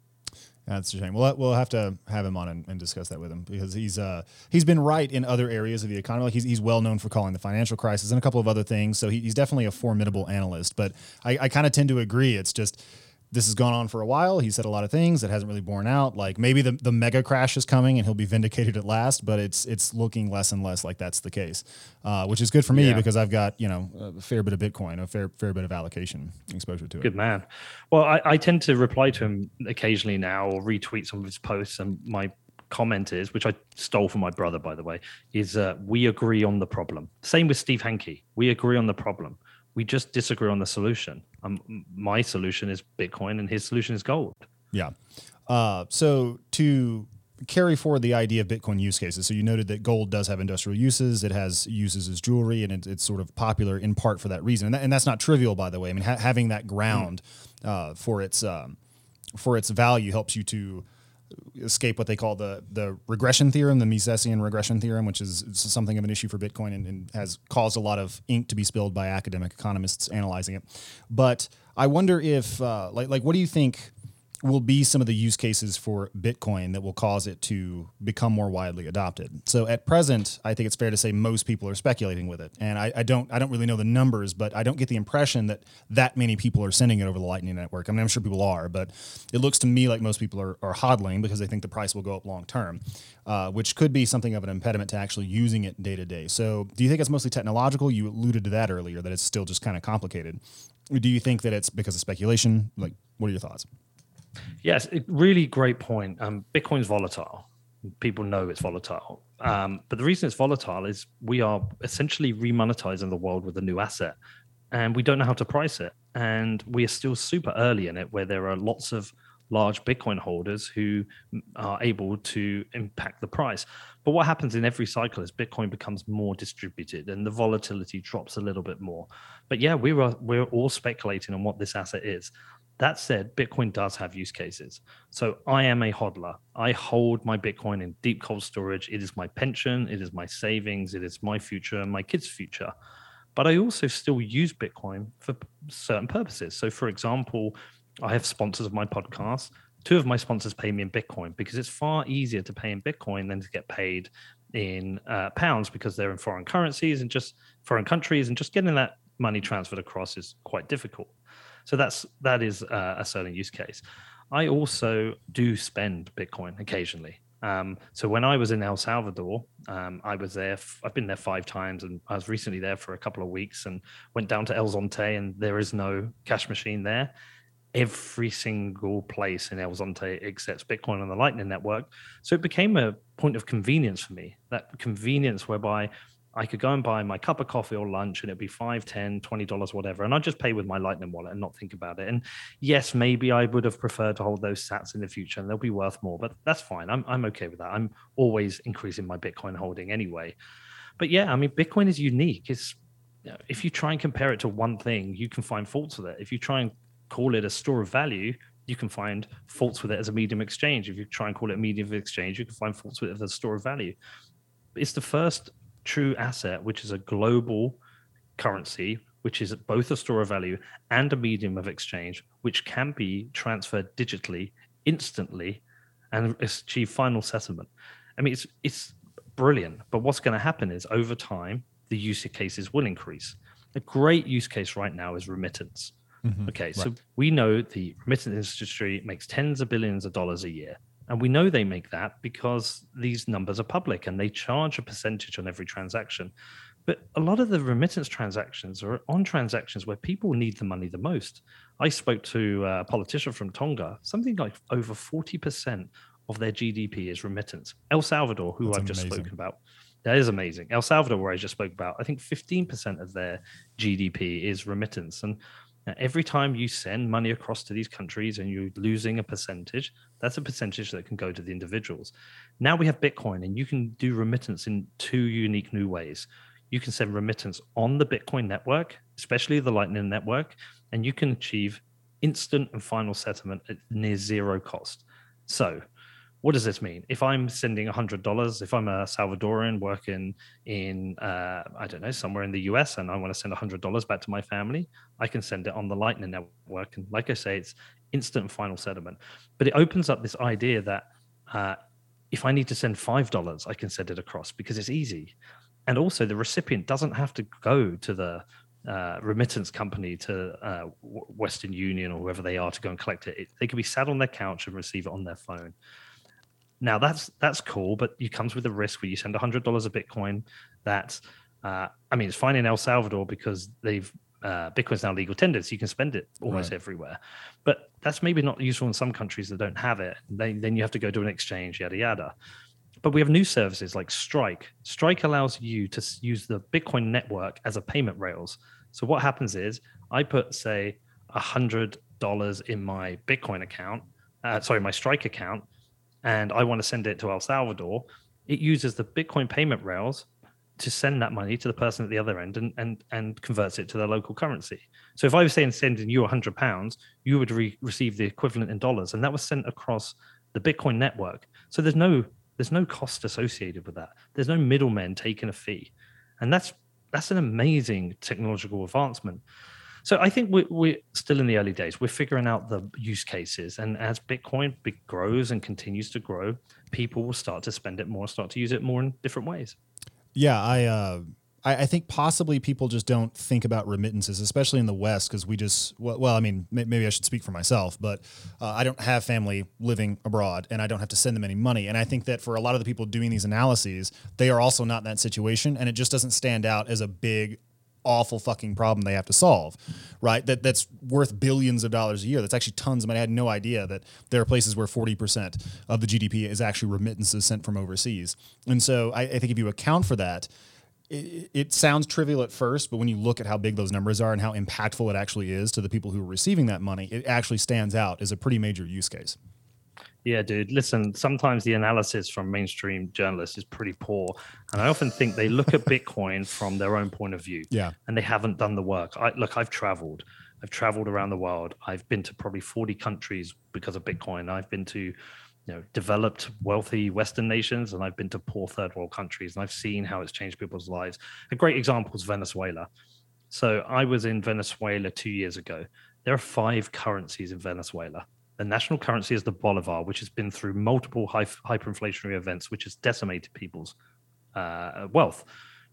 That's a shame. We'll we'll have to have him on and, and, discuss that with him because he's uh he's been right in other areas of the economy. Like he's he's well known for calling the financial crisis and a couple of other things. So he, he's definitely a formidable analyst. But I, I kind of tend to agree. It's just this has gone on for a while. He said a lot of things that hasn't really borne out. Like maybe the, the mega crash is coming and he'll be vindicated at last, but it's it's looking less and less like that's the case, uh, which is good for me yeah. because I've got you know a fair bit of Bitcoin, a fair fair bit of allocation exposure to it. Good man. Well, I, I tend to reply to him occasionally now or retweet some of his posts, and my comment is, which I stole from my brother, by the way, is uh, we agree on the problem. Same with Steve Hanke. We agree on the problem we just disagree on the solution. Um, my solution is Bitcoin, and his solution is gold. Yeah. Uh, so to carry forward the idea of Bitcoin use cases. So you noted that gold does have industrial uses. It has uses as jewelry, and it, it's sort of popular in part for that reason. And, that, and that's not trivial, by the way. I mean, ha- having that ground uh, for its um, for its value helps you to escape what they call the the regression theorem, the Misesian regression theorem, which is something of an issue for Bitcoin and, and, has caused a lot of ink to be spilled by academic economists analyzing it. But I wonder if, uh, like, like, what do you think? Will be some of the use cases for Bitcoin that will cause it to become more widely adopted. So at present, I think it's fair to say most people are speculating with it, and I, I, don't I don't really know the numbers, but I don't get the impression that that many people are sending it over the Lightning Network. I mean, I'm sure people are, but it looks to me like most people are, are hodling because they think the price will go up long term, uh, which could be something of an impediment to actually using it day to day. So do you think it's mostly technological? You alluded to that earlier, that it's still just kind of complicated. do you think that it's because of speculation? Like, what are your thoughts? Yes, really great point. Um, Bitcoin's volatile. People know it's volatile. Um, but the reason it's volatile is we are essentially remonetizing the world with a new asset and we don't know how to price it. And we are still super early in it where there are lots of large Bitcoin holders who are able to impact the price. But what happens in every cycle is Bitcoin becomes more distributed and the volatility drops a little bit more. But yeah, we were we're all speculating on what this asset is. That said, Bitcoin does have use cases. So I am a hodler. I hold my Bitcoin in deep cold storage. It is my pension, it is my savings, it is my future and my kids' future. But I also still use Bitcoin for certain purposes. So, for example, I have sponsors of my podcast. Two of my sponsors pay me in Bitcoin because it's far easier to pay in Bitcoin than to get paid in uh, pounds because they're in foreign currencies and just foreign countries, and just getting that money transferred across is quite difficult. So that's that is uh, a certain use case. I also do spend Bitcoin occasionally. Um, so when I was in El Salvador, um, I was there. F- I've been there five times, and I was recently there for a couple of weeks, and went down to El Zonte, and there is no cash machine there. every single place in El Zonte accepts Bitcoin on the Lightning Network. So it became a point of convenience for me. That convenience whereby I could go and buy my cup of coffee or lunch and it'd be five, ten, twenty dollars, whatever. And I'd just pay with my Lightning wallet and not think about it. And yes, maybe I would have preferred to hold those sats in the future and they'll be worth more, but that's fine. I'm I'm okay with that. I'm always increasing my Bitcoin holding anyway. But yeah, I mean, Bitcoin is unique. It's if you try and compare it to one thing, you can find faults with it. If you try and call it a store of value, you can find faults with it as a medium exchange. If you try and call it a medium of exchange, you can find faults with it as a store of value. It's the first true asset, which is a global currency, which is both a store of value and a medium of exchange, which can be transferred digitally instantly and achieve final settlement. I mean, it's it's brilliant. But what's going to happen is over time, the use cases will increase. A great use case right now is remittance. Mm-hmm. Okay, right. so we know the remittance industry makes tens of billions of dollars a year. And we know they make that because these numbers are public and they charge a percentage on every transaction. But a lot of the remittance transactions are on transactions where people need the money the most. I spoke to a politician from Tonga, something like over 40% of their GDP is remittance. El Salvador, who That's I've just spoken about, that is amazing. El Salvador, where I just spoke about, I think 15% of their GDP is remittance. And uh, every time you send money across to these countries and you're losing a percentage, that's a percentage that can go to the individuals. Now we have Bitcoin, and you can do remittance in two unique new ways. You can send remittance on the Bitcoin network, especially the Lightning network, and you can achieve instant and final settlement at near zero cost. So, what does this mean? If I'm sending $100, if I'm a Salvadoran working in, uh, I don't know, somewhere in the US and I want to send $100 back to my family, I can send it on the Lightning Network. And like I say, it's instant final settlement. But it opens up this idea that uh, if I need to send $5, I can send it across because it's easy. And also, the recipient doesn't have to go to the uh, remittance company to uh, Western Union or whoever they are to go and collect it. it. They can be sat on their couch and receive it on their phone. Now that's that's cool, but it comes with a risk where you send hundred dollars of Bitcoin. That uh, I mean, it's fine in El Salvador because they've uh, Bitcoin's now legal tender, so you can spend it almost right. everywhere. But that's maybe not useful in some countries that don't have it. Then, then you have to go to an exchange, yada yada. But we have new services like Strike. Strike allows you to use the Bitcoin network as a payment rails. So what happens is I put say a hundred dollars in my Bitcoin account, uh, sorry, my Strike account, and I want to send it to El Salvador, it uses the Bitcoin payment rails to send that money to the person at the other end and and and converts it to their local currency. So if I was saying sending you hundred pounds, you would re- receive the equivalent in dollars, and that was sent across the Bitcoin network. So there's no there's no cost associated with that. There's no middlemen taking a fee, and that's that's an amazing technological advancement. So I think we're, we're still in the early days. We're figuring out the use cases, and as Bitcoin grows and continues to grow, people will start to spend it more, start to use it more in different ways. Yeah, I. Uh... I, think possibly people just don't think about remittances, especially in the West, because we just well, well, I mean, maybe I should speak for myself, but uh, I don't have family living abroad, and I don't have to send them any money. And I think that for a lot of the people doing these analyses, they are also not in that situation, and it just doesn't stand out as a big awful fucking problem they have to solve, right? That that's worth billions of dollars a year. That's actually tons of money. I had no idea that there are places where 40% of the GDP is actually remittances sent from overseas. And so I, I think if you account for that, it, it, sounds trivial at first, but when you look at how big those numbers are and how impactful it actually is to the people who are receiving that money, it actually stands out as a pretty major use case. Yeah, dude. Listen, sometimes the analysis from mainstream journalists is pretty poor. And I often think they look at Bitcoin from their own point of view. Yeah. And they haven't done the work. I look, I've traveled. I've traveled around the world. I've been to probably 40 countries because of Bitcoin. I've been to, you know, developed, wealthy Western nations, and I've been to poor third world countries, and I've seen how it's changed people's lives. A great example is Venezuela. So I was in Venezuela two years ago. There are five currencies in Venezuela the national currency is the bolivar, which has been through multiple hyperinflationary events, which has decimated people's uh, wealth.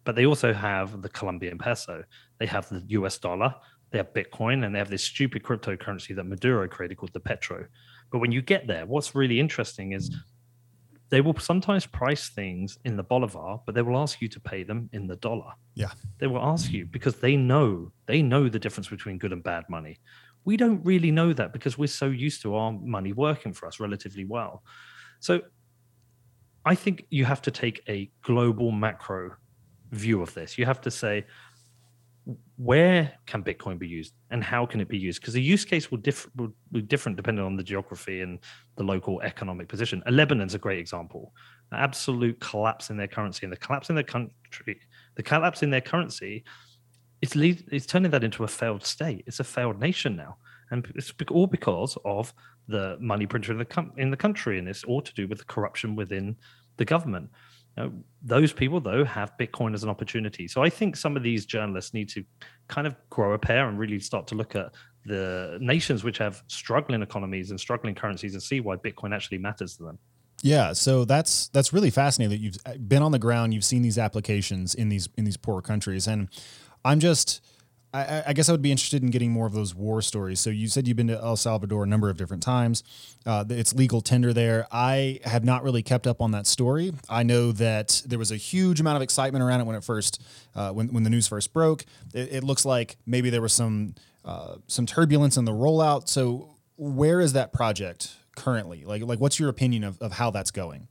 But they also have the Colombian peso, they have the US dollar, they have Bitcoin, and they have this stupid cryptocurrency that Maduro created called the Petro. But when you get there, what's really interesting is they will sometimes price things in the bolivar, but they will ask you to pay them in the dollar. Yeah. They will ask you because they know they know the difference between good and bad money We don't really know that because we're so used to our money working for us relatively well. So I think you have to take a global macro view of this. You have to say, where can Bitcoin be used and how can it be used? Because the use case will, will be different depending on the geography and the local economic position. And Lebanon's a great example. An absolute collapse in their currency and the collapse in their country, the collapse in their currency, it's, lead- it's turning that into a failed state. It's a failed nation now. And it's all because of the money printer in the, com- in the country. And it's all to do with the corruption within the government. Know, those people, though, have Bitcoin as an opportunity. So I think some of these journalists need to kind of grow a pair and really start to look at the nations which have struggling economies and struggling currencies and see why Bitcoin actually matters to them. Yeah, so that's that's really fascinating that you've uh, been on the ground, you've seen these applications in these in these poor countries, and I'm just I, I, guess I would be interested in getting more of those war stories. So you said you've been to El Salvador a number of different times. Uh, it's legal tender there. I have not really kept up on that story. I know that there was a huge amount of excitement around it when it first, uh, when when the news first broke. It, it looks like maybe there was some uh, some turbulence in the rollout. So where is that project currently? Like like what's your opinion of, of how that's going?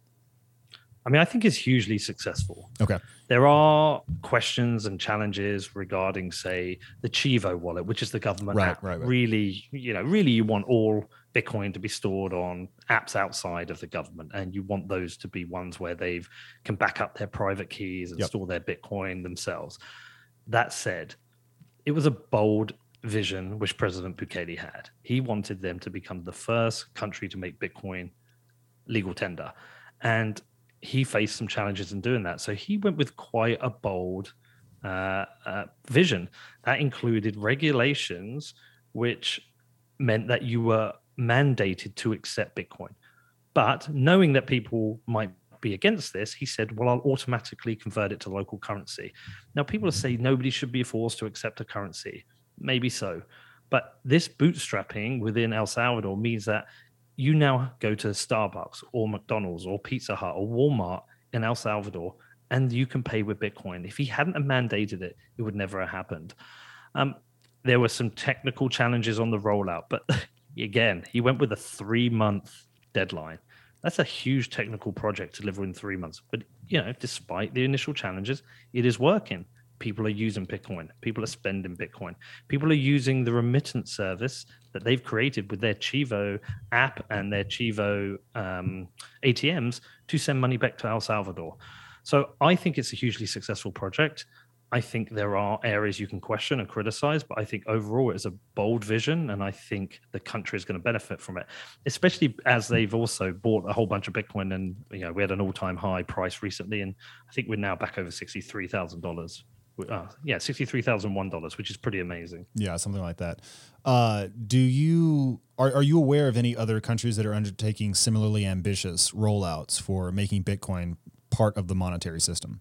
I mean, I think it's hugely successful. Okay. There are questions and challenges regarding, say, the Chivo wallet, which is the government right, app. Right, right. Really, you know, really, you want all Bitcoin to be stored on apps outside of the government, and you want those to be ones where they can back up their private keys and yep. store their Bitcoin themselves. That said, it was a bold vision which President Bukele had. He wanted them to become the first country to make Bitcoin legal tender, and he faced some challenges in doing that. So he went with quite a bold uh, uh, vision that included regulations which meant that you were mandated to accept Bitcoin. But knowing that people might be against this, he said, Well, I'll automatically convert it to local currency. Now, people say nobody should be forced to accept a currency. Maybe so. But this bootstrapping within El Salvador means that you now go to Starbucks or McDonald's or Pizza Hut or Walmart in El Salvador and you can pay with Bitcoin. If he hadn't mandated it, it would never have happened. Um, there were some technical challenges on the rollout, but again, he went with a three month deadline. That's a huge technical project to deliver in three months. But you know, despite the initial challenges, it is working people are using Bitcoin. People are spending Bitcoin. People are using the remittance service that they've created with their Chivo app and their Chivo um, ATMs to send money back to El Salvador. So I think it's a hugely successful project. I think there are areas you can question and criticize, but I think overall it's a bold vision, and I think the country is going to benefit from it, especially as they've also bought a whole bunch of Bitcoin, and you know we had an all-time high price recently, and I think we're now back over sixty-three thousand dollars uh, yeah, sixty three thousand one dollars, which is pretty amazing. Yeah, something like that. Uh, do you are are you aware of any other countries that are undertaking similarly ambitious rollouts for making Bitcoin part of the monetary system?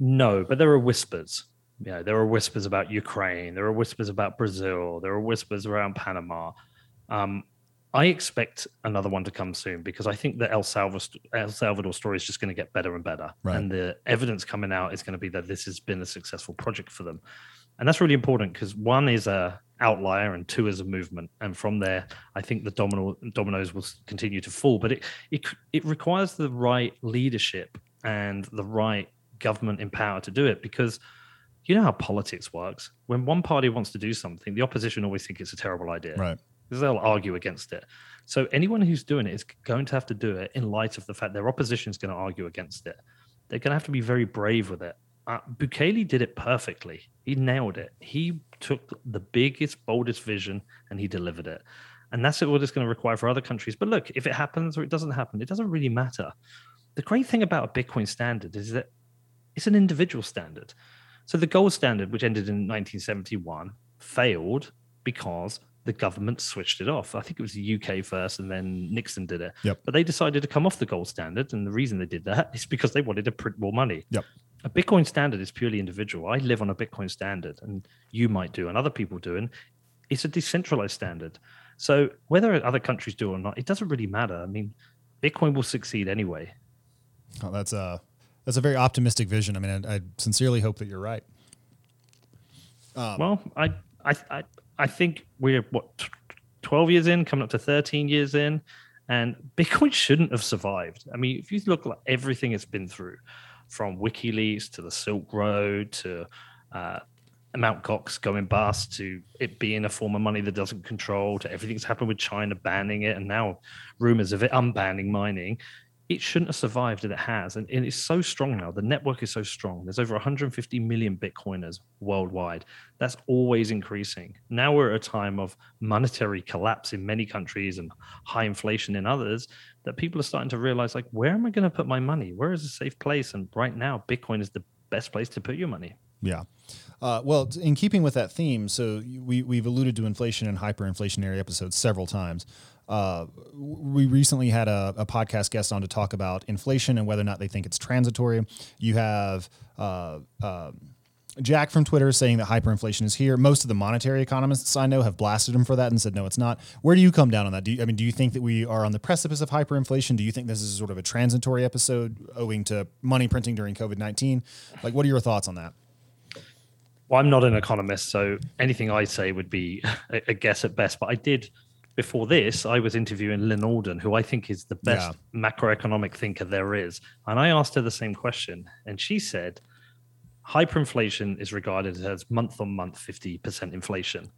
No, but there are whispers. Yeah, there are whispers about Ukraine. There are whispers about Brazil. There are whispers around Panama. Um, I expect another one to come soon because I think the El Salvador, El Salvador story is just going to get better and better. Right. And the evidence coming out is going to be that this has been a successful project for them. And that's really important because one is a outlier and two is a movement. And from there, I think the domino, dominoes will continue to fall. But it, it, it requires the right leadership and the right government in power to do it because you know how politics works. When one party wants to do something, the opposition always think it's a terrible idea. Right because they'll argue against it. So anyone who's doing it is going to have to do it in light of the fact their opposition is going to argue against it. They're going to have to be very brave with it. Uh, Bukele did it perfectly. He nailed it. He took the biggest, boldest vision and he delivered it. And that's what it's going to require for other countries. But look, if it happens or it doesn't happen, it doesn't really matter. The great thing about a Bitcoin standard is that it's an individual standard. So the gold standard, which ended in 1971, failed because the government switched it off. I think it was the UK first, and then Nixon did it. Yep. But they decided to come off the gold standard, and the reason they did that is because they wanted to print more money. Yep. A Bitcoin standard is purely individual. I live on a Bitcoin standard, and you might do, and other people do, and it's a decentralized standard. So whether other countries do or not, it doesn't really matter. I mean, Bitcoin will succeed anyway. Oh, that's a that's a very optimistic vision. I mean, I, I sincerely hope that you're right. Um, well, I I, I, I think we're what 12 years in, coming up to 13 years in, and Bitcoin shouldn't have survived. I mean, if you look at everything it's been through, from WikiLeaks to the Silk Road to uh, Mount Gox going bust to it being a form of money that doesn't control to everything that's happened with China banning it and now rumors of it unbanning mining it shouldn't have survived and it has. And, and, it's so strong now. The network is so strong. There's over 150 million bitcoiners worldwide. That's always increasing. Now we're at a time of monetary collapse in many countries and high inflation in others that people are starting to realize like where am i going to put my money? Where is a safe place? And right now bitcoin is the best place to put your money. Yeah. Uh, well, in keeping with that theme, so we, we've alluded to inflation and hyperinflationary episodes several times. Uh, we recently had a, a, podcast guest on to talk about inflation and whether or not they think it's transitory. You have uh, uh, Jack from Twitter saying that hyperinflation is here. Most of the monetary economists I know have blasted him for that and said no, it's not. Where do you come down on that? Do you, I mean, do you think that we are on the precipice of hyperinflation? Do you think this is sort of a transitory episode owing to money printing during COVID nineteen? Like, what are your thoughts on that? Well, I'm not an economist, so anything I say would be a guess at best. But I did before this, I was interviewing Lyn Alden, who I think is the best yeah. macroeconomic thinker there is. And I asked her the same question. And she said, hyperinflation is regarded as month on month 50% inflation.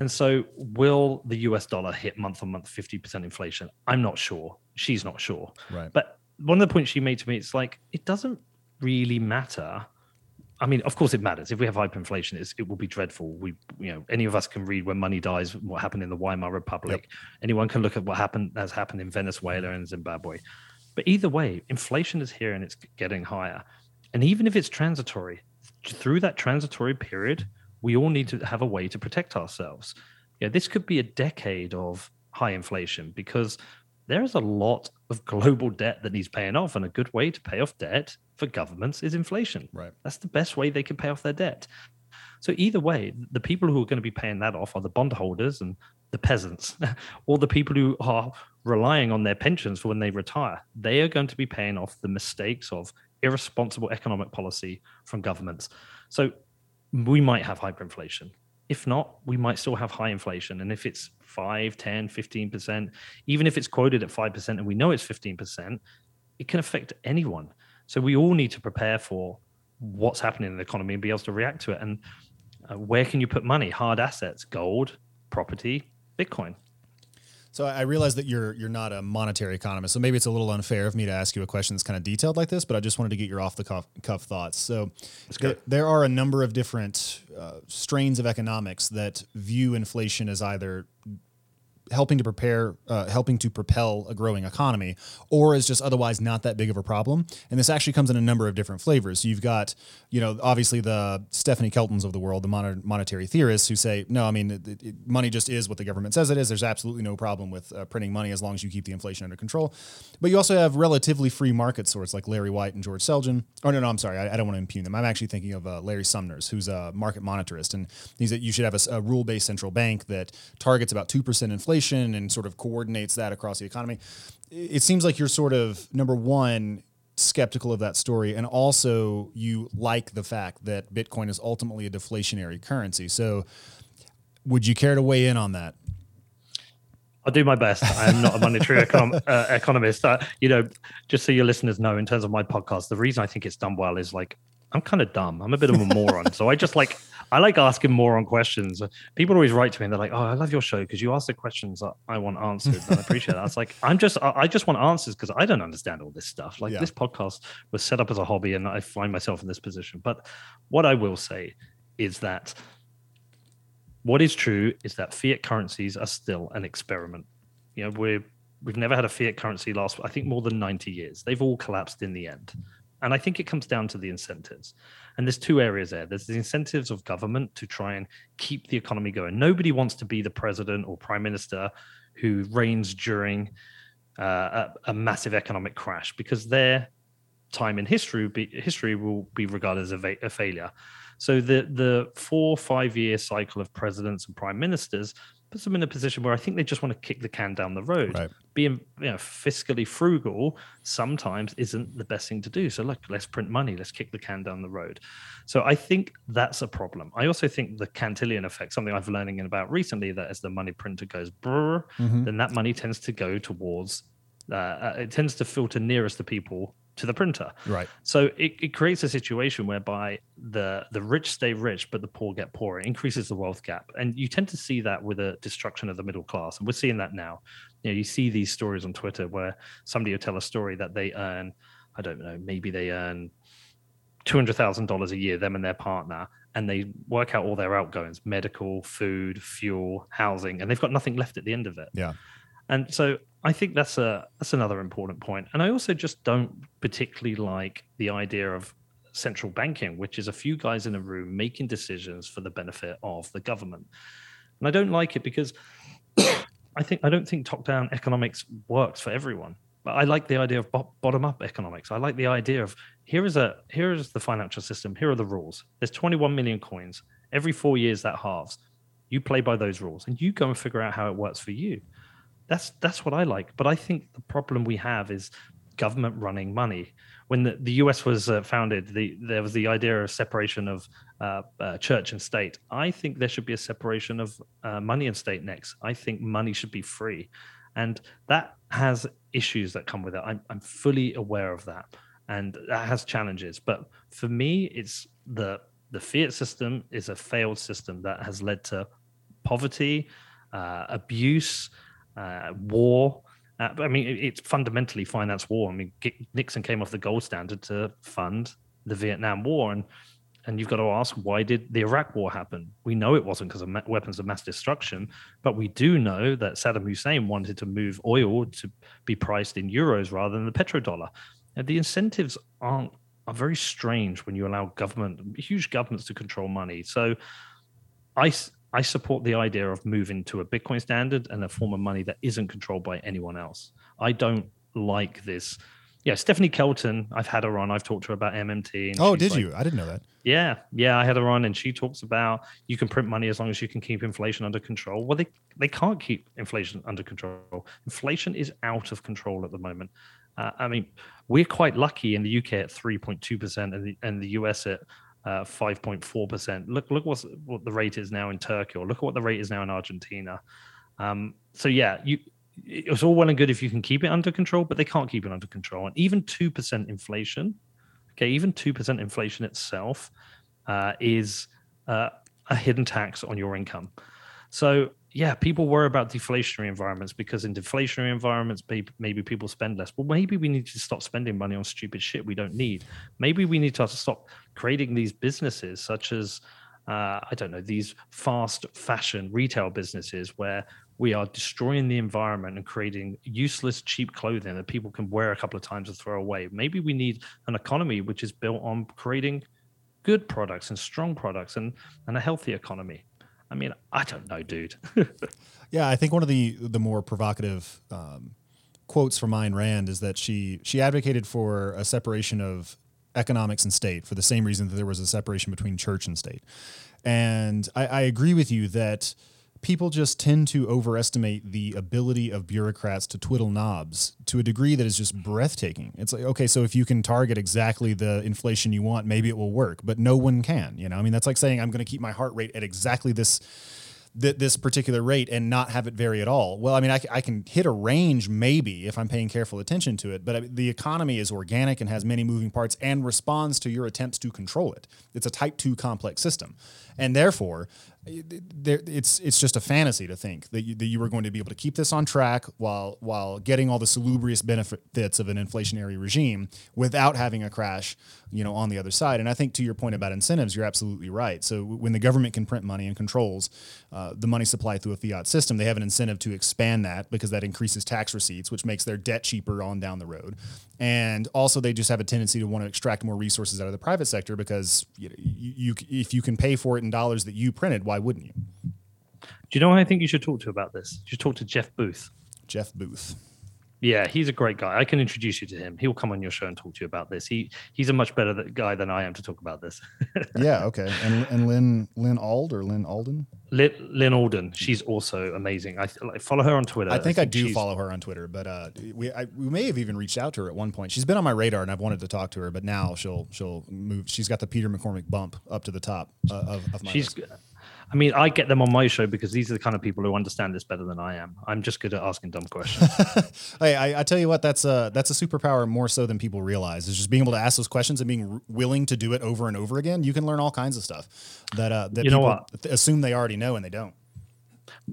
And so, will the US dollar hit month on month 50% inflation? I'm not sure. She's not sure. Right. But one of the points she made to me, it's like, it doesn't really matter I mean, of course, it matters. If we have hyperinflation, it will be dreadful. We, you know, any of us can read when money dies, what happened in the Weimar Republic. Yep. Anyone can look at what happened has happened in Venezuela and Zimbabwe. But either way, inflation is here and it's getting higher. And even if it's transitory, through that transitory period, we all need to have a way to protect ourselves. Yeah, this could be a decade of high inflation because there is a lot of global debt that needs paying off, and a good way to pay off debt for governments is inflation. Right. That's the best way they can pay off their debt. So either way, the people who are going to be paying that off are the bondholders and the peasants, or the people who are relying on their pensions for when they retire. They are going to be paying off the mistakes of irresponsible economic policy from governments. So we might have hyperinflation. If not, we might still have high inflation. And if it's 5, 10, 15%, even if it's quoted at 5% and we know it's 15%, it can affect anyone. So we all need to prepare for what's happening in the economy and be able to react to it. And uh, where can you put money? Hard assets, gold, property, Bitcoin. So I realize that you're you're not a monetary economist, so maybe it's a little unfair of me to ask you a question that's kind of detailed like this. But I just wanted to get your off the cuff, cuff thoughts. So there, there, are a number of different uh, strains of economics that view inflation as either helping to prepare, uh, helping to propel a growing economy, or is just otherwise not that big of a problem. And this actually comes in a number of different flavors. So you've got, you know, obviously the Stephanie Keltons of the world, the mon- monetary theorists who say, no, I mean, it, it, money just is what the government says it is. There's absolutely no problem with uh, printing money as long as you keep the inflation under control. But you also have relatively free market sorts like Larry White and George Selgin. Oh no, no, I'm sorry, I, I don't want to impugn them. I'm actually thinking of uh, Larry Sumners, who's a market monetarist, and he's that you should have a, a rule-based central bank that targets about two percent inflation inflation and sort of coordinates that across the economy. It seems like you're sort of number one skeptical of that story and also you like the fact that bitcoin is ultimately a deflationary currency so would you care to weigh in on that I'll do my best. I'm not a monetary econ- uh, economist. Uh, you know, just so your listeners know, in terms of my podcast, the reason I think it's done well is like I'm kind of dumb. I'm a bit of a moron. So I just like I like asking moron questions. People always write to me and they're like, "Oh, I love your show because you ask the questions that I want answered." And I appreciate that. It's like I'm just I just want answers because I don't understand all this stuff. Like yeah. this podcast was set up as a hobby, and I find myself in this position. But what I will say is that what is true is that fiat currencies are still an experiment. You know, we're we've never had a fiat currency last I think more than 90 years. They've all collapsed in the end. And I think it comes down to the incentives. And there's two areas there. There's the incentives of government to try and keep the economy going. Nobody wants to be the president or prime minister who reigns during uh, a, a, massive economic crash because their time in history be, history will be regarded as a, va- a failure. So the the four five year cycle of presidents and prime ministers puts them in a position where I think they just want to kick the can down the road. Right. Being you know fiscally frugal sometimes isn't the best thing to do. So look, let's print money, let's kick the can down the road. So I think that's a problem. I also think the Cantillon effect, something I've learning about recently, that as the money printer goes brr, Mhm. then that money tends to go towards uh, uh, it tends to filter nearest the people to the printer. Right. So it, it creates a situation whereby the the rich stay rich, but the poor get poorer. It increases the wealth gap, and you tend to see that with a destruction of the middle class, and we're seeing that now. You know, you see these stories on Twitter where somebody will tell a story that they earn, I don't know, maybe they earn two hundred thousand dollars a year, them and their partner, and they work out all their outgoings: medical, food, fuel, housing, and they've got nothing left at the end of it. Yeah. And so I think that's a that's another important point. And I also just don't particularly like the idea of central banking, which is a few guys in a room making decisions for the benefit of the government. And I don't like it because I think I don't think top-down economics works for everyone. But I like the idea of bottom-up economics. I like the idea of here is a here is the financial system. Here are the rules. There's 21 million coins. Every four years that halves. You play by those rules, and you go and figure out how it works for you that's that's what I like. But I think the problem we have is government running money. When the, the U.S. was uh, founded, the, there was the idea of separation of uh, uh, church and state. I think there should be a separation of uh, money and state next. I think money should be free, and that has issues that come with it. I'm, I'm fully aware of that, and that has challenges. But for me, it's the the fiat system is a failed system that has led to poverty, uh, abuse uh, war. Uh, I mean, it's fundamentally finance war. I mean, Nixon came off the gold standard to fund the Vietnam War, and and you've got to ask why did the Iraq War happen? We know it wasn't because of ma- weapons of mass destruction, but we do know that Saddam Hussein wanted to move oil to be priced in euros rather than the petrodollar. And the incentives aren't are very strange when you allow government, huge governments, to control money. So, I I support the idea of moving to a Bitcoin standard and a form of money that isn't controlled by anyone else. I don't like this. Yeah, Stephanie Kelton, I've had her on. I've talked to her about MMT. and Oh, did like- you? I didn't know that. Yeah, yeah, I had her on, and she talks about you can print money as long as you can keep inflation under control. Well, they they can't keep inflation under control. Inflation is out of control at the moment. Uh, I mean, we're quite lucky in the UK at three point two percent, and the and the US at uh, five point four percent. Look, look what's, what the rate is now in Turkey, or look at what the rate is now in Argentina. Um, so yeah, you it's all well and good if you can keep it under control, but they can't keep it under control. And even two percent inflation, okay, even two percent inflation itself uh, is uh, a hidden tax on your income. So yeah, people worry about deflationary environments because in deflationary environments, maybe, people spend less. Well, maybe we need to stop spending money on stupid shit we don't need. Maybe we need to stop creating these businesses such as uh, I don't know these fast fashion retail businesses where we are destroying the environment and creating useless cheap clothing that people can wear a couple of times and throw away. Maybe we need an economy which is built on creating good products and strong products and and a healthy economy. I mean, I don't know, dude. Yeah, I think one of the the more provocative um, quotes from Ayn Rand is that she she advocated for a separation of economics and state for the same reason that there was a separation between church and state. And I, I agree with you that people just tend to overestimate the ability of bureaucrats to twiddle knobs to a degree that is just breathtaking. It's like, okay, so if you can target exactly the inflation you want, maybe it will work, but no one can. You know, I mean, that's like saying I'm going to keep my heart rate at exactly this th- this particular rate and not have it vary at all. Well, I mean, I can hit a range maybe if I'm paying careful attention to it, but the economy is organic and has many moving parts and responds to your attempts to control it. It's a type 2 complex system. And therefore, there, it's it's just a fantasy to think that you, that you were going to be able to keep this on track while while getting all the salubrious benefits of an inflationary regime without having a crash, you know, on the other side. And I think to your point about incentives, you're absolutely right. So when the government can print money and controls uh, the money supply through a fiat system, they have an incentive to expand that because that increases tax receipts, which makes their debt cheaper on down the road. And also, they just have a tendency to want to extract more resources out of the private sector because you, you, if you can pay for it in dollars that you printed, why wouldn't you? Do you know who I think you should talk to about this? You should talk to Jeff Booth. Jeff Booth. Yeah, he's a great guy. I can introduce you to him. He'll come on your show and talk to you about this. He he's a much better guy than I am to talk about this. yeah. Okay. And and Lynn Lynn Ald or Lyn Alden. Lynn, Lyn Alden. She's also amazing. I like, follow her on Twitter. I think I, think I do follow her on Twitter, but uh, we I, we may have even reached out to her at one point. She's been on my radar, and I've wanted to talk to her, but now she'll she'll move. She's got the Peter McCormack bump up to the top uh, of, of my. She's. List. I mean, I get them on my show because these are the kind of people who understand this better than I am. I'm just good at asking dumb questions. hey, I, I, tell you what, that's a that's a superpower more so than people realize. Is just being able to ask those questions and being r- willing to do it over and over again. You can learn all kinds of stuff that uh, that you people assume they already know and they don't.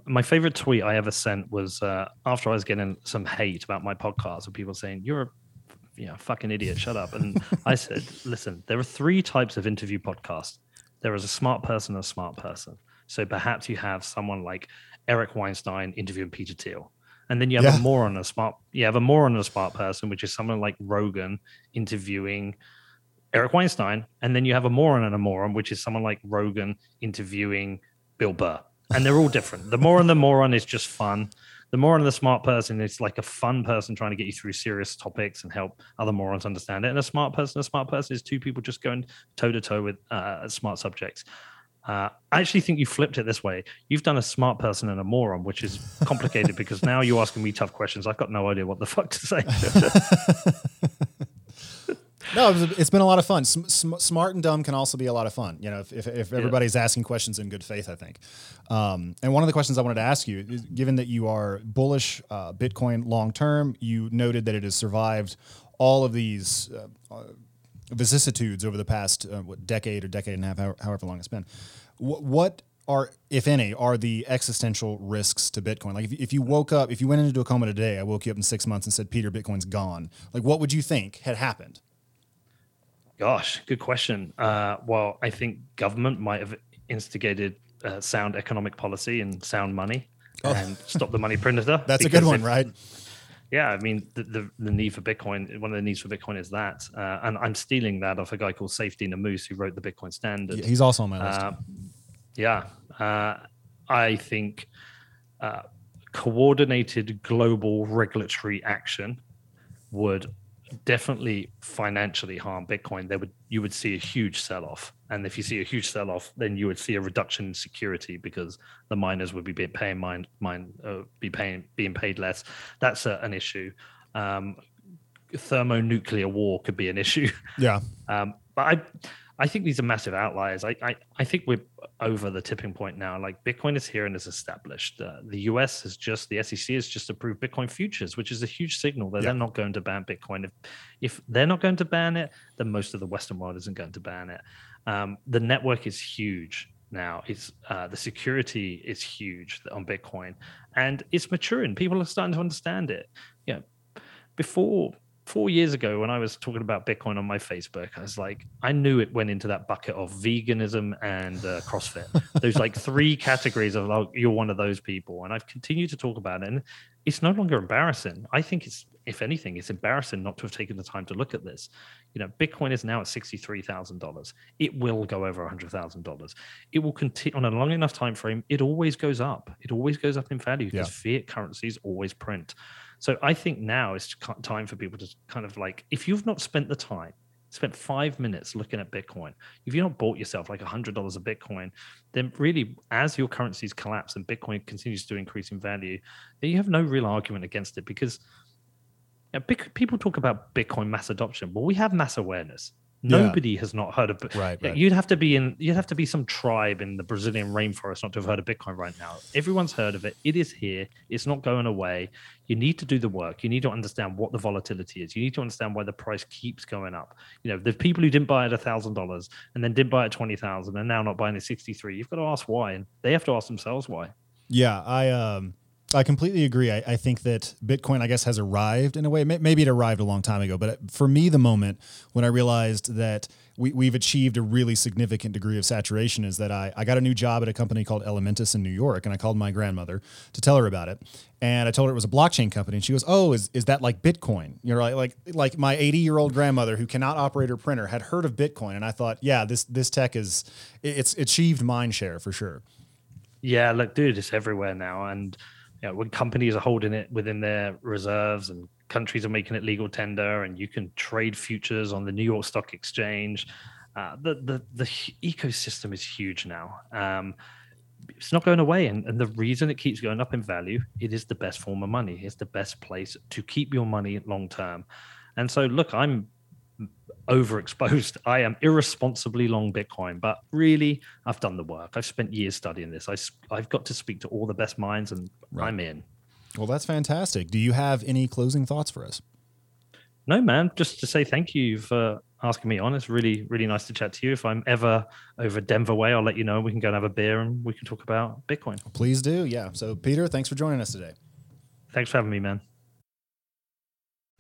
My favorite tweet I ever sent was uh, after I was getting some hate about my podcast of people saying you're a you know fucking idiot, shut up. And I said, listen, there are three types of interview podcasts. There is a smart person and a smart person. So perhaps you have someone like Eric Weinstein interviewing Peter Thiel. And then you have yeah. a moron, a smart, you have a moron and a smart person, which is someone like Rogan interviewing Eric Weinstein. And then you have a moron and a moron, which is someone like Rogan interviewing Bill Burr. And they're all different. The moron, the moron is just fun. The moron the smart person is like a fun person trying to get you through serious topics and help other morons understand it. And a smart person, a smart person is two people just going toe to toe with uh, smart subjects. Uh, I actually think you flipped it this way. You've done a smart person and a moron, which is complicated because now you're asking me tough questions. I've got no idea what the fuck to say. no, it's been a lot of fun. Smart and dumb can also be a lot of fun. You know, if, if, if everybody's yeah. asking questions in good faith, I think. Um, and one of the questions I wanted to ask you, is, given that you are bullish uh, Bitcoin long term, you noted that it has survived all of these. Uh, uh vicissitudes over the past uh, what, decade or decade and a half, however, however long it's been. W- what are, if any, are the existential risks to Bitcoin? Like, if, if you woke up, if you went into a coma today, I woke you up in six months and said, Peter, Bitcoin's gone. Like, what would you think had happened? Gosh, good question. Uh, well, I think government might have instigated uh, sound economic policy and sound money oh. and stop the money printer. That's a good one, if, right? yeah, I mean the, the, the need for Bitcoin. One of the needs for Bitcoin is that, uh, and I'm stealing that off a guy called Saifedean Ammous who wrote the Bitcoin Standard. He's also on my list. Yeah, uh, I think uh, coordinated global regulatory action would definitely financially harm Bitcoin, there would you would see a huge sell off. And if you see a huge sell off, then you would see a reduction in security because the miners would be paying mine mine uh, be paying being paid less. That's a, an issue. Um, thermonuclear war could be an issue. Yeah. Um, but I I think these are massive outliers. I, I, I think we're over the tipping point now. Like Bitcoin is here and is established. Uh, the US has just, the SEC has just approved Bitcoin futures, which is a huge signal that yeah. they're not going to ban Bitcoin. If, if they're not going to ban it, then most of the Western world isn't going to ban it. Um, the network is huge now. It's uh, the security is huge on Bitcoin, and it's maturing. People are starting to understand it. Yeah, you know, before four years ago when I was talking about Bitcoin on my Facebook, I was like, I knew it went into that bucket of veganism and uh, CrossFit. There's like three categories of like, you're one of those people. And I've continued to talk about it. And it's no longer embarrassing. I think it's, if anything, it's embarrassing not to have taken the time to look at this. You know, Bitcoin is now at $63,000. It will go over $100,000. It will continue on a long enough time frame. It always goes up. It always goes up in value because yeah. fiat currencies always print. So I think now is time for people to kind of like, if you've not spent the time, spent five minutes looking at Bitcoin, if you've not bought yourself like $100 of Bitcoin, then really, as your currencies collapse and Bitcoin continues to increase in value, you have no real argument against it because you know, people talk about Bitcoin mass adoption. Well, we have mass awareness. Nobody yeah. has not heard of right, right. You'd have to be in you'd have to be some tribe in the Brazilian rainforest not to have heard of Bitcoin right now. Everyone's heard of it. It is here. It's not going away. You need to do the work. You need to understand what the volatility is. You need to understand why the price keeps going up. You know, the people who didn't buy it a thousand dollars and then did buy it twenty thousand and now not buying it sixty three. You've got to ask why, and they have to ask themselves why. Yeah, I um I completely agree. I, I, think that Bitcoin, I guess, has arrived in a way. Maybe it arrived a long time ago, but for me, the moment when I realized that we, we've achieved a really significant degree of saturation is that I, I got a new job at a company called Elementus in New York, and I called my grandmother to tell her about it. And I told her it was a blockchain company, and she goes, "Oh, is, is that like Bitcoin?" You know, like like like my 80 year old grandmother who cannot operate her printer had heard of Bitcoin, and I thought, yeah, this this tech is it's achieved mind share for sure. Yeah, look, dude, it's everywhere now, and you know, when companies are holding it within their reserves and countries are making it legal tender, and you can trade futures on the New York Stock Exchange. Uh, the the the ecosystem is huge now. Um, it's not going away, and, and the reason it keeps going up in value, it is the best form of money. It's the best place to keep your money long term. And so, look, I'm overexposed. I am irresponsibly long Bitcoin, but really, I've done the work. I've spent years studying this. I, I've got to speak to all the best minds, and right. I'm in. Well, that's fantastic. Do you have any closing thoughts for us? No, man. Just to say thank you for asking me on. It's really, really nice to chat to you. If I'm ever over Denver way, I'll let you know. We can go and have a beer and we can talk about Bitcoin. Please do. Yeah. So, Peter, thanks for joining us today. Thanks for having me, man.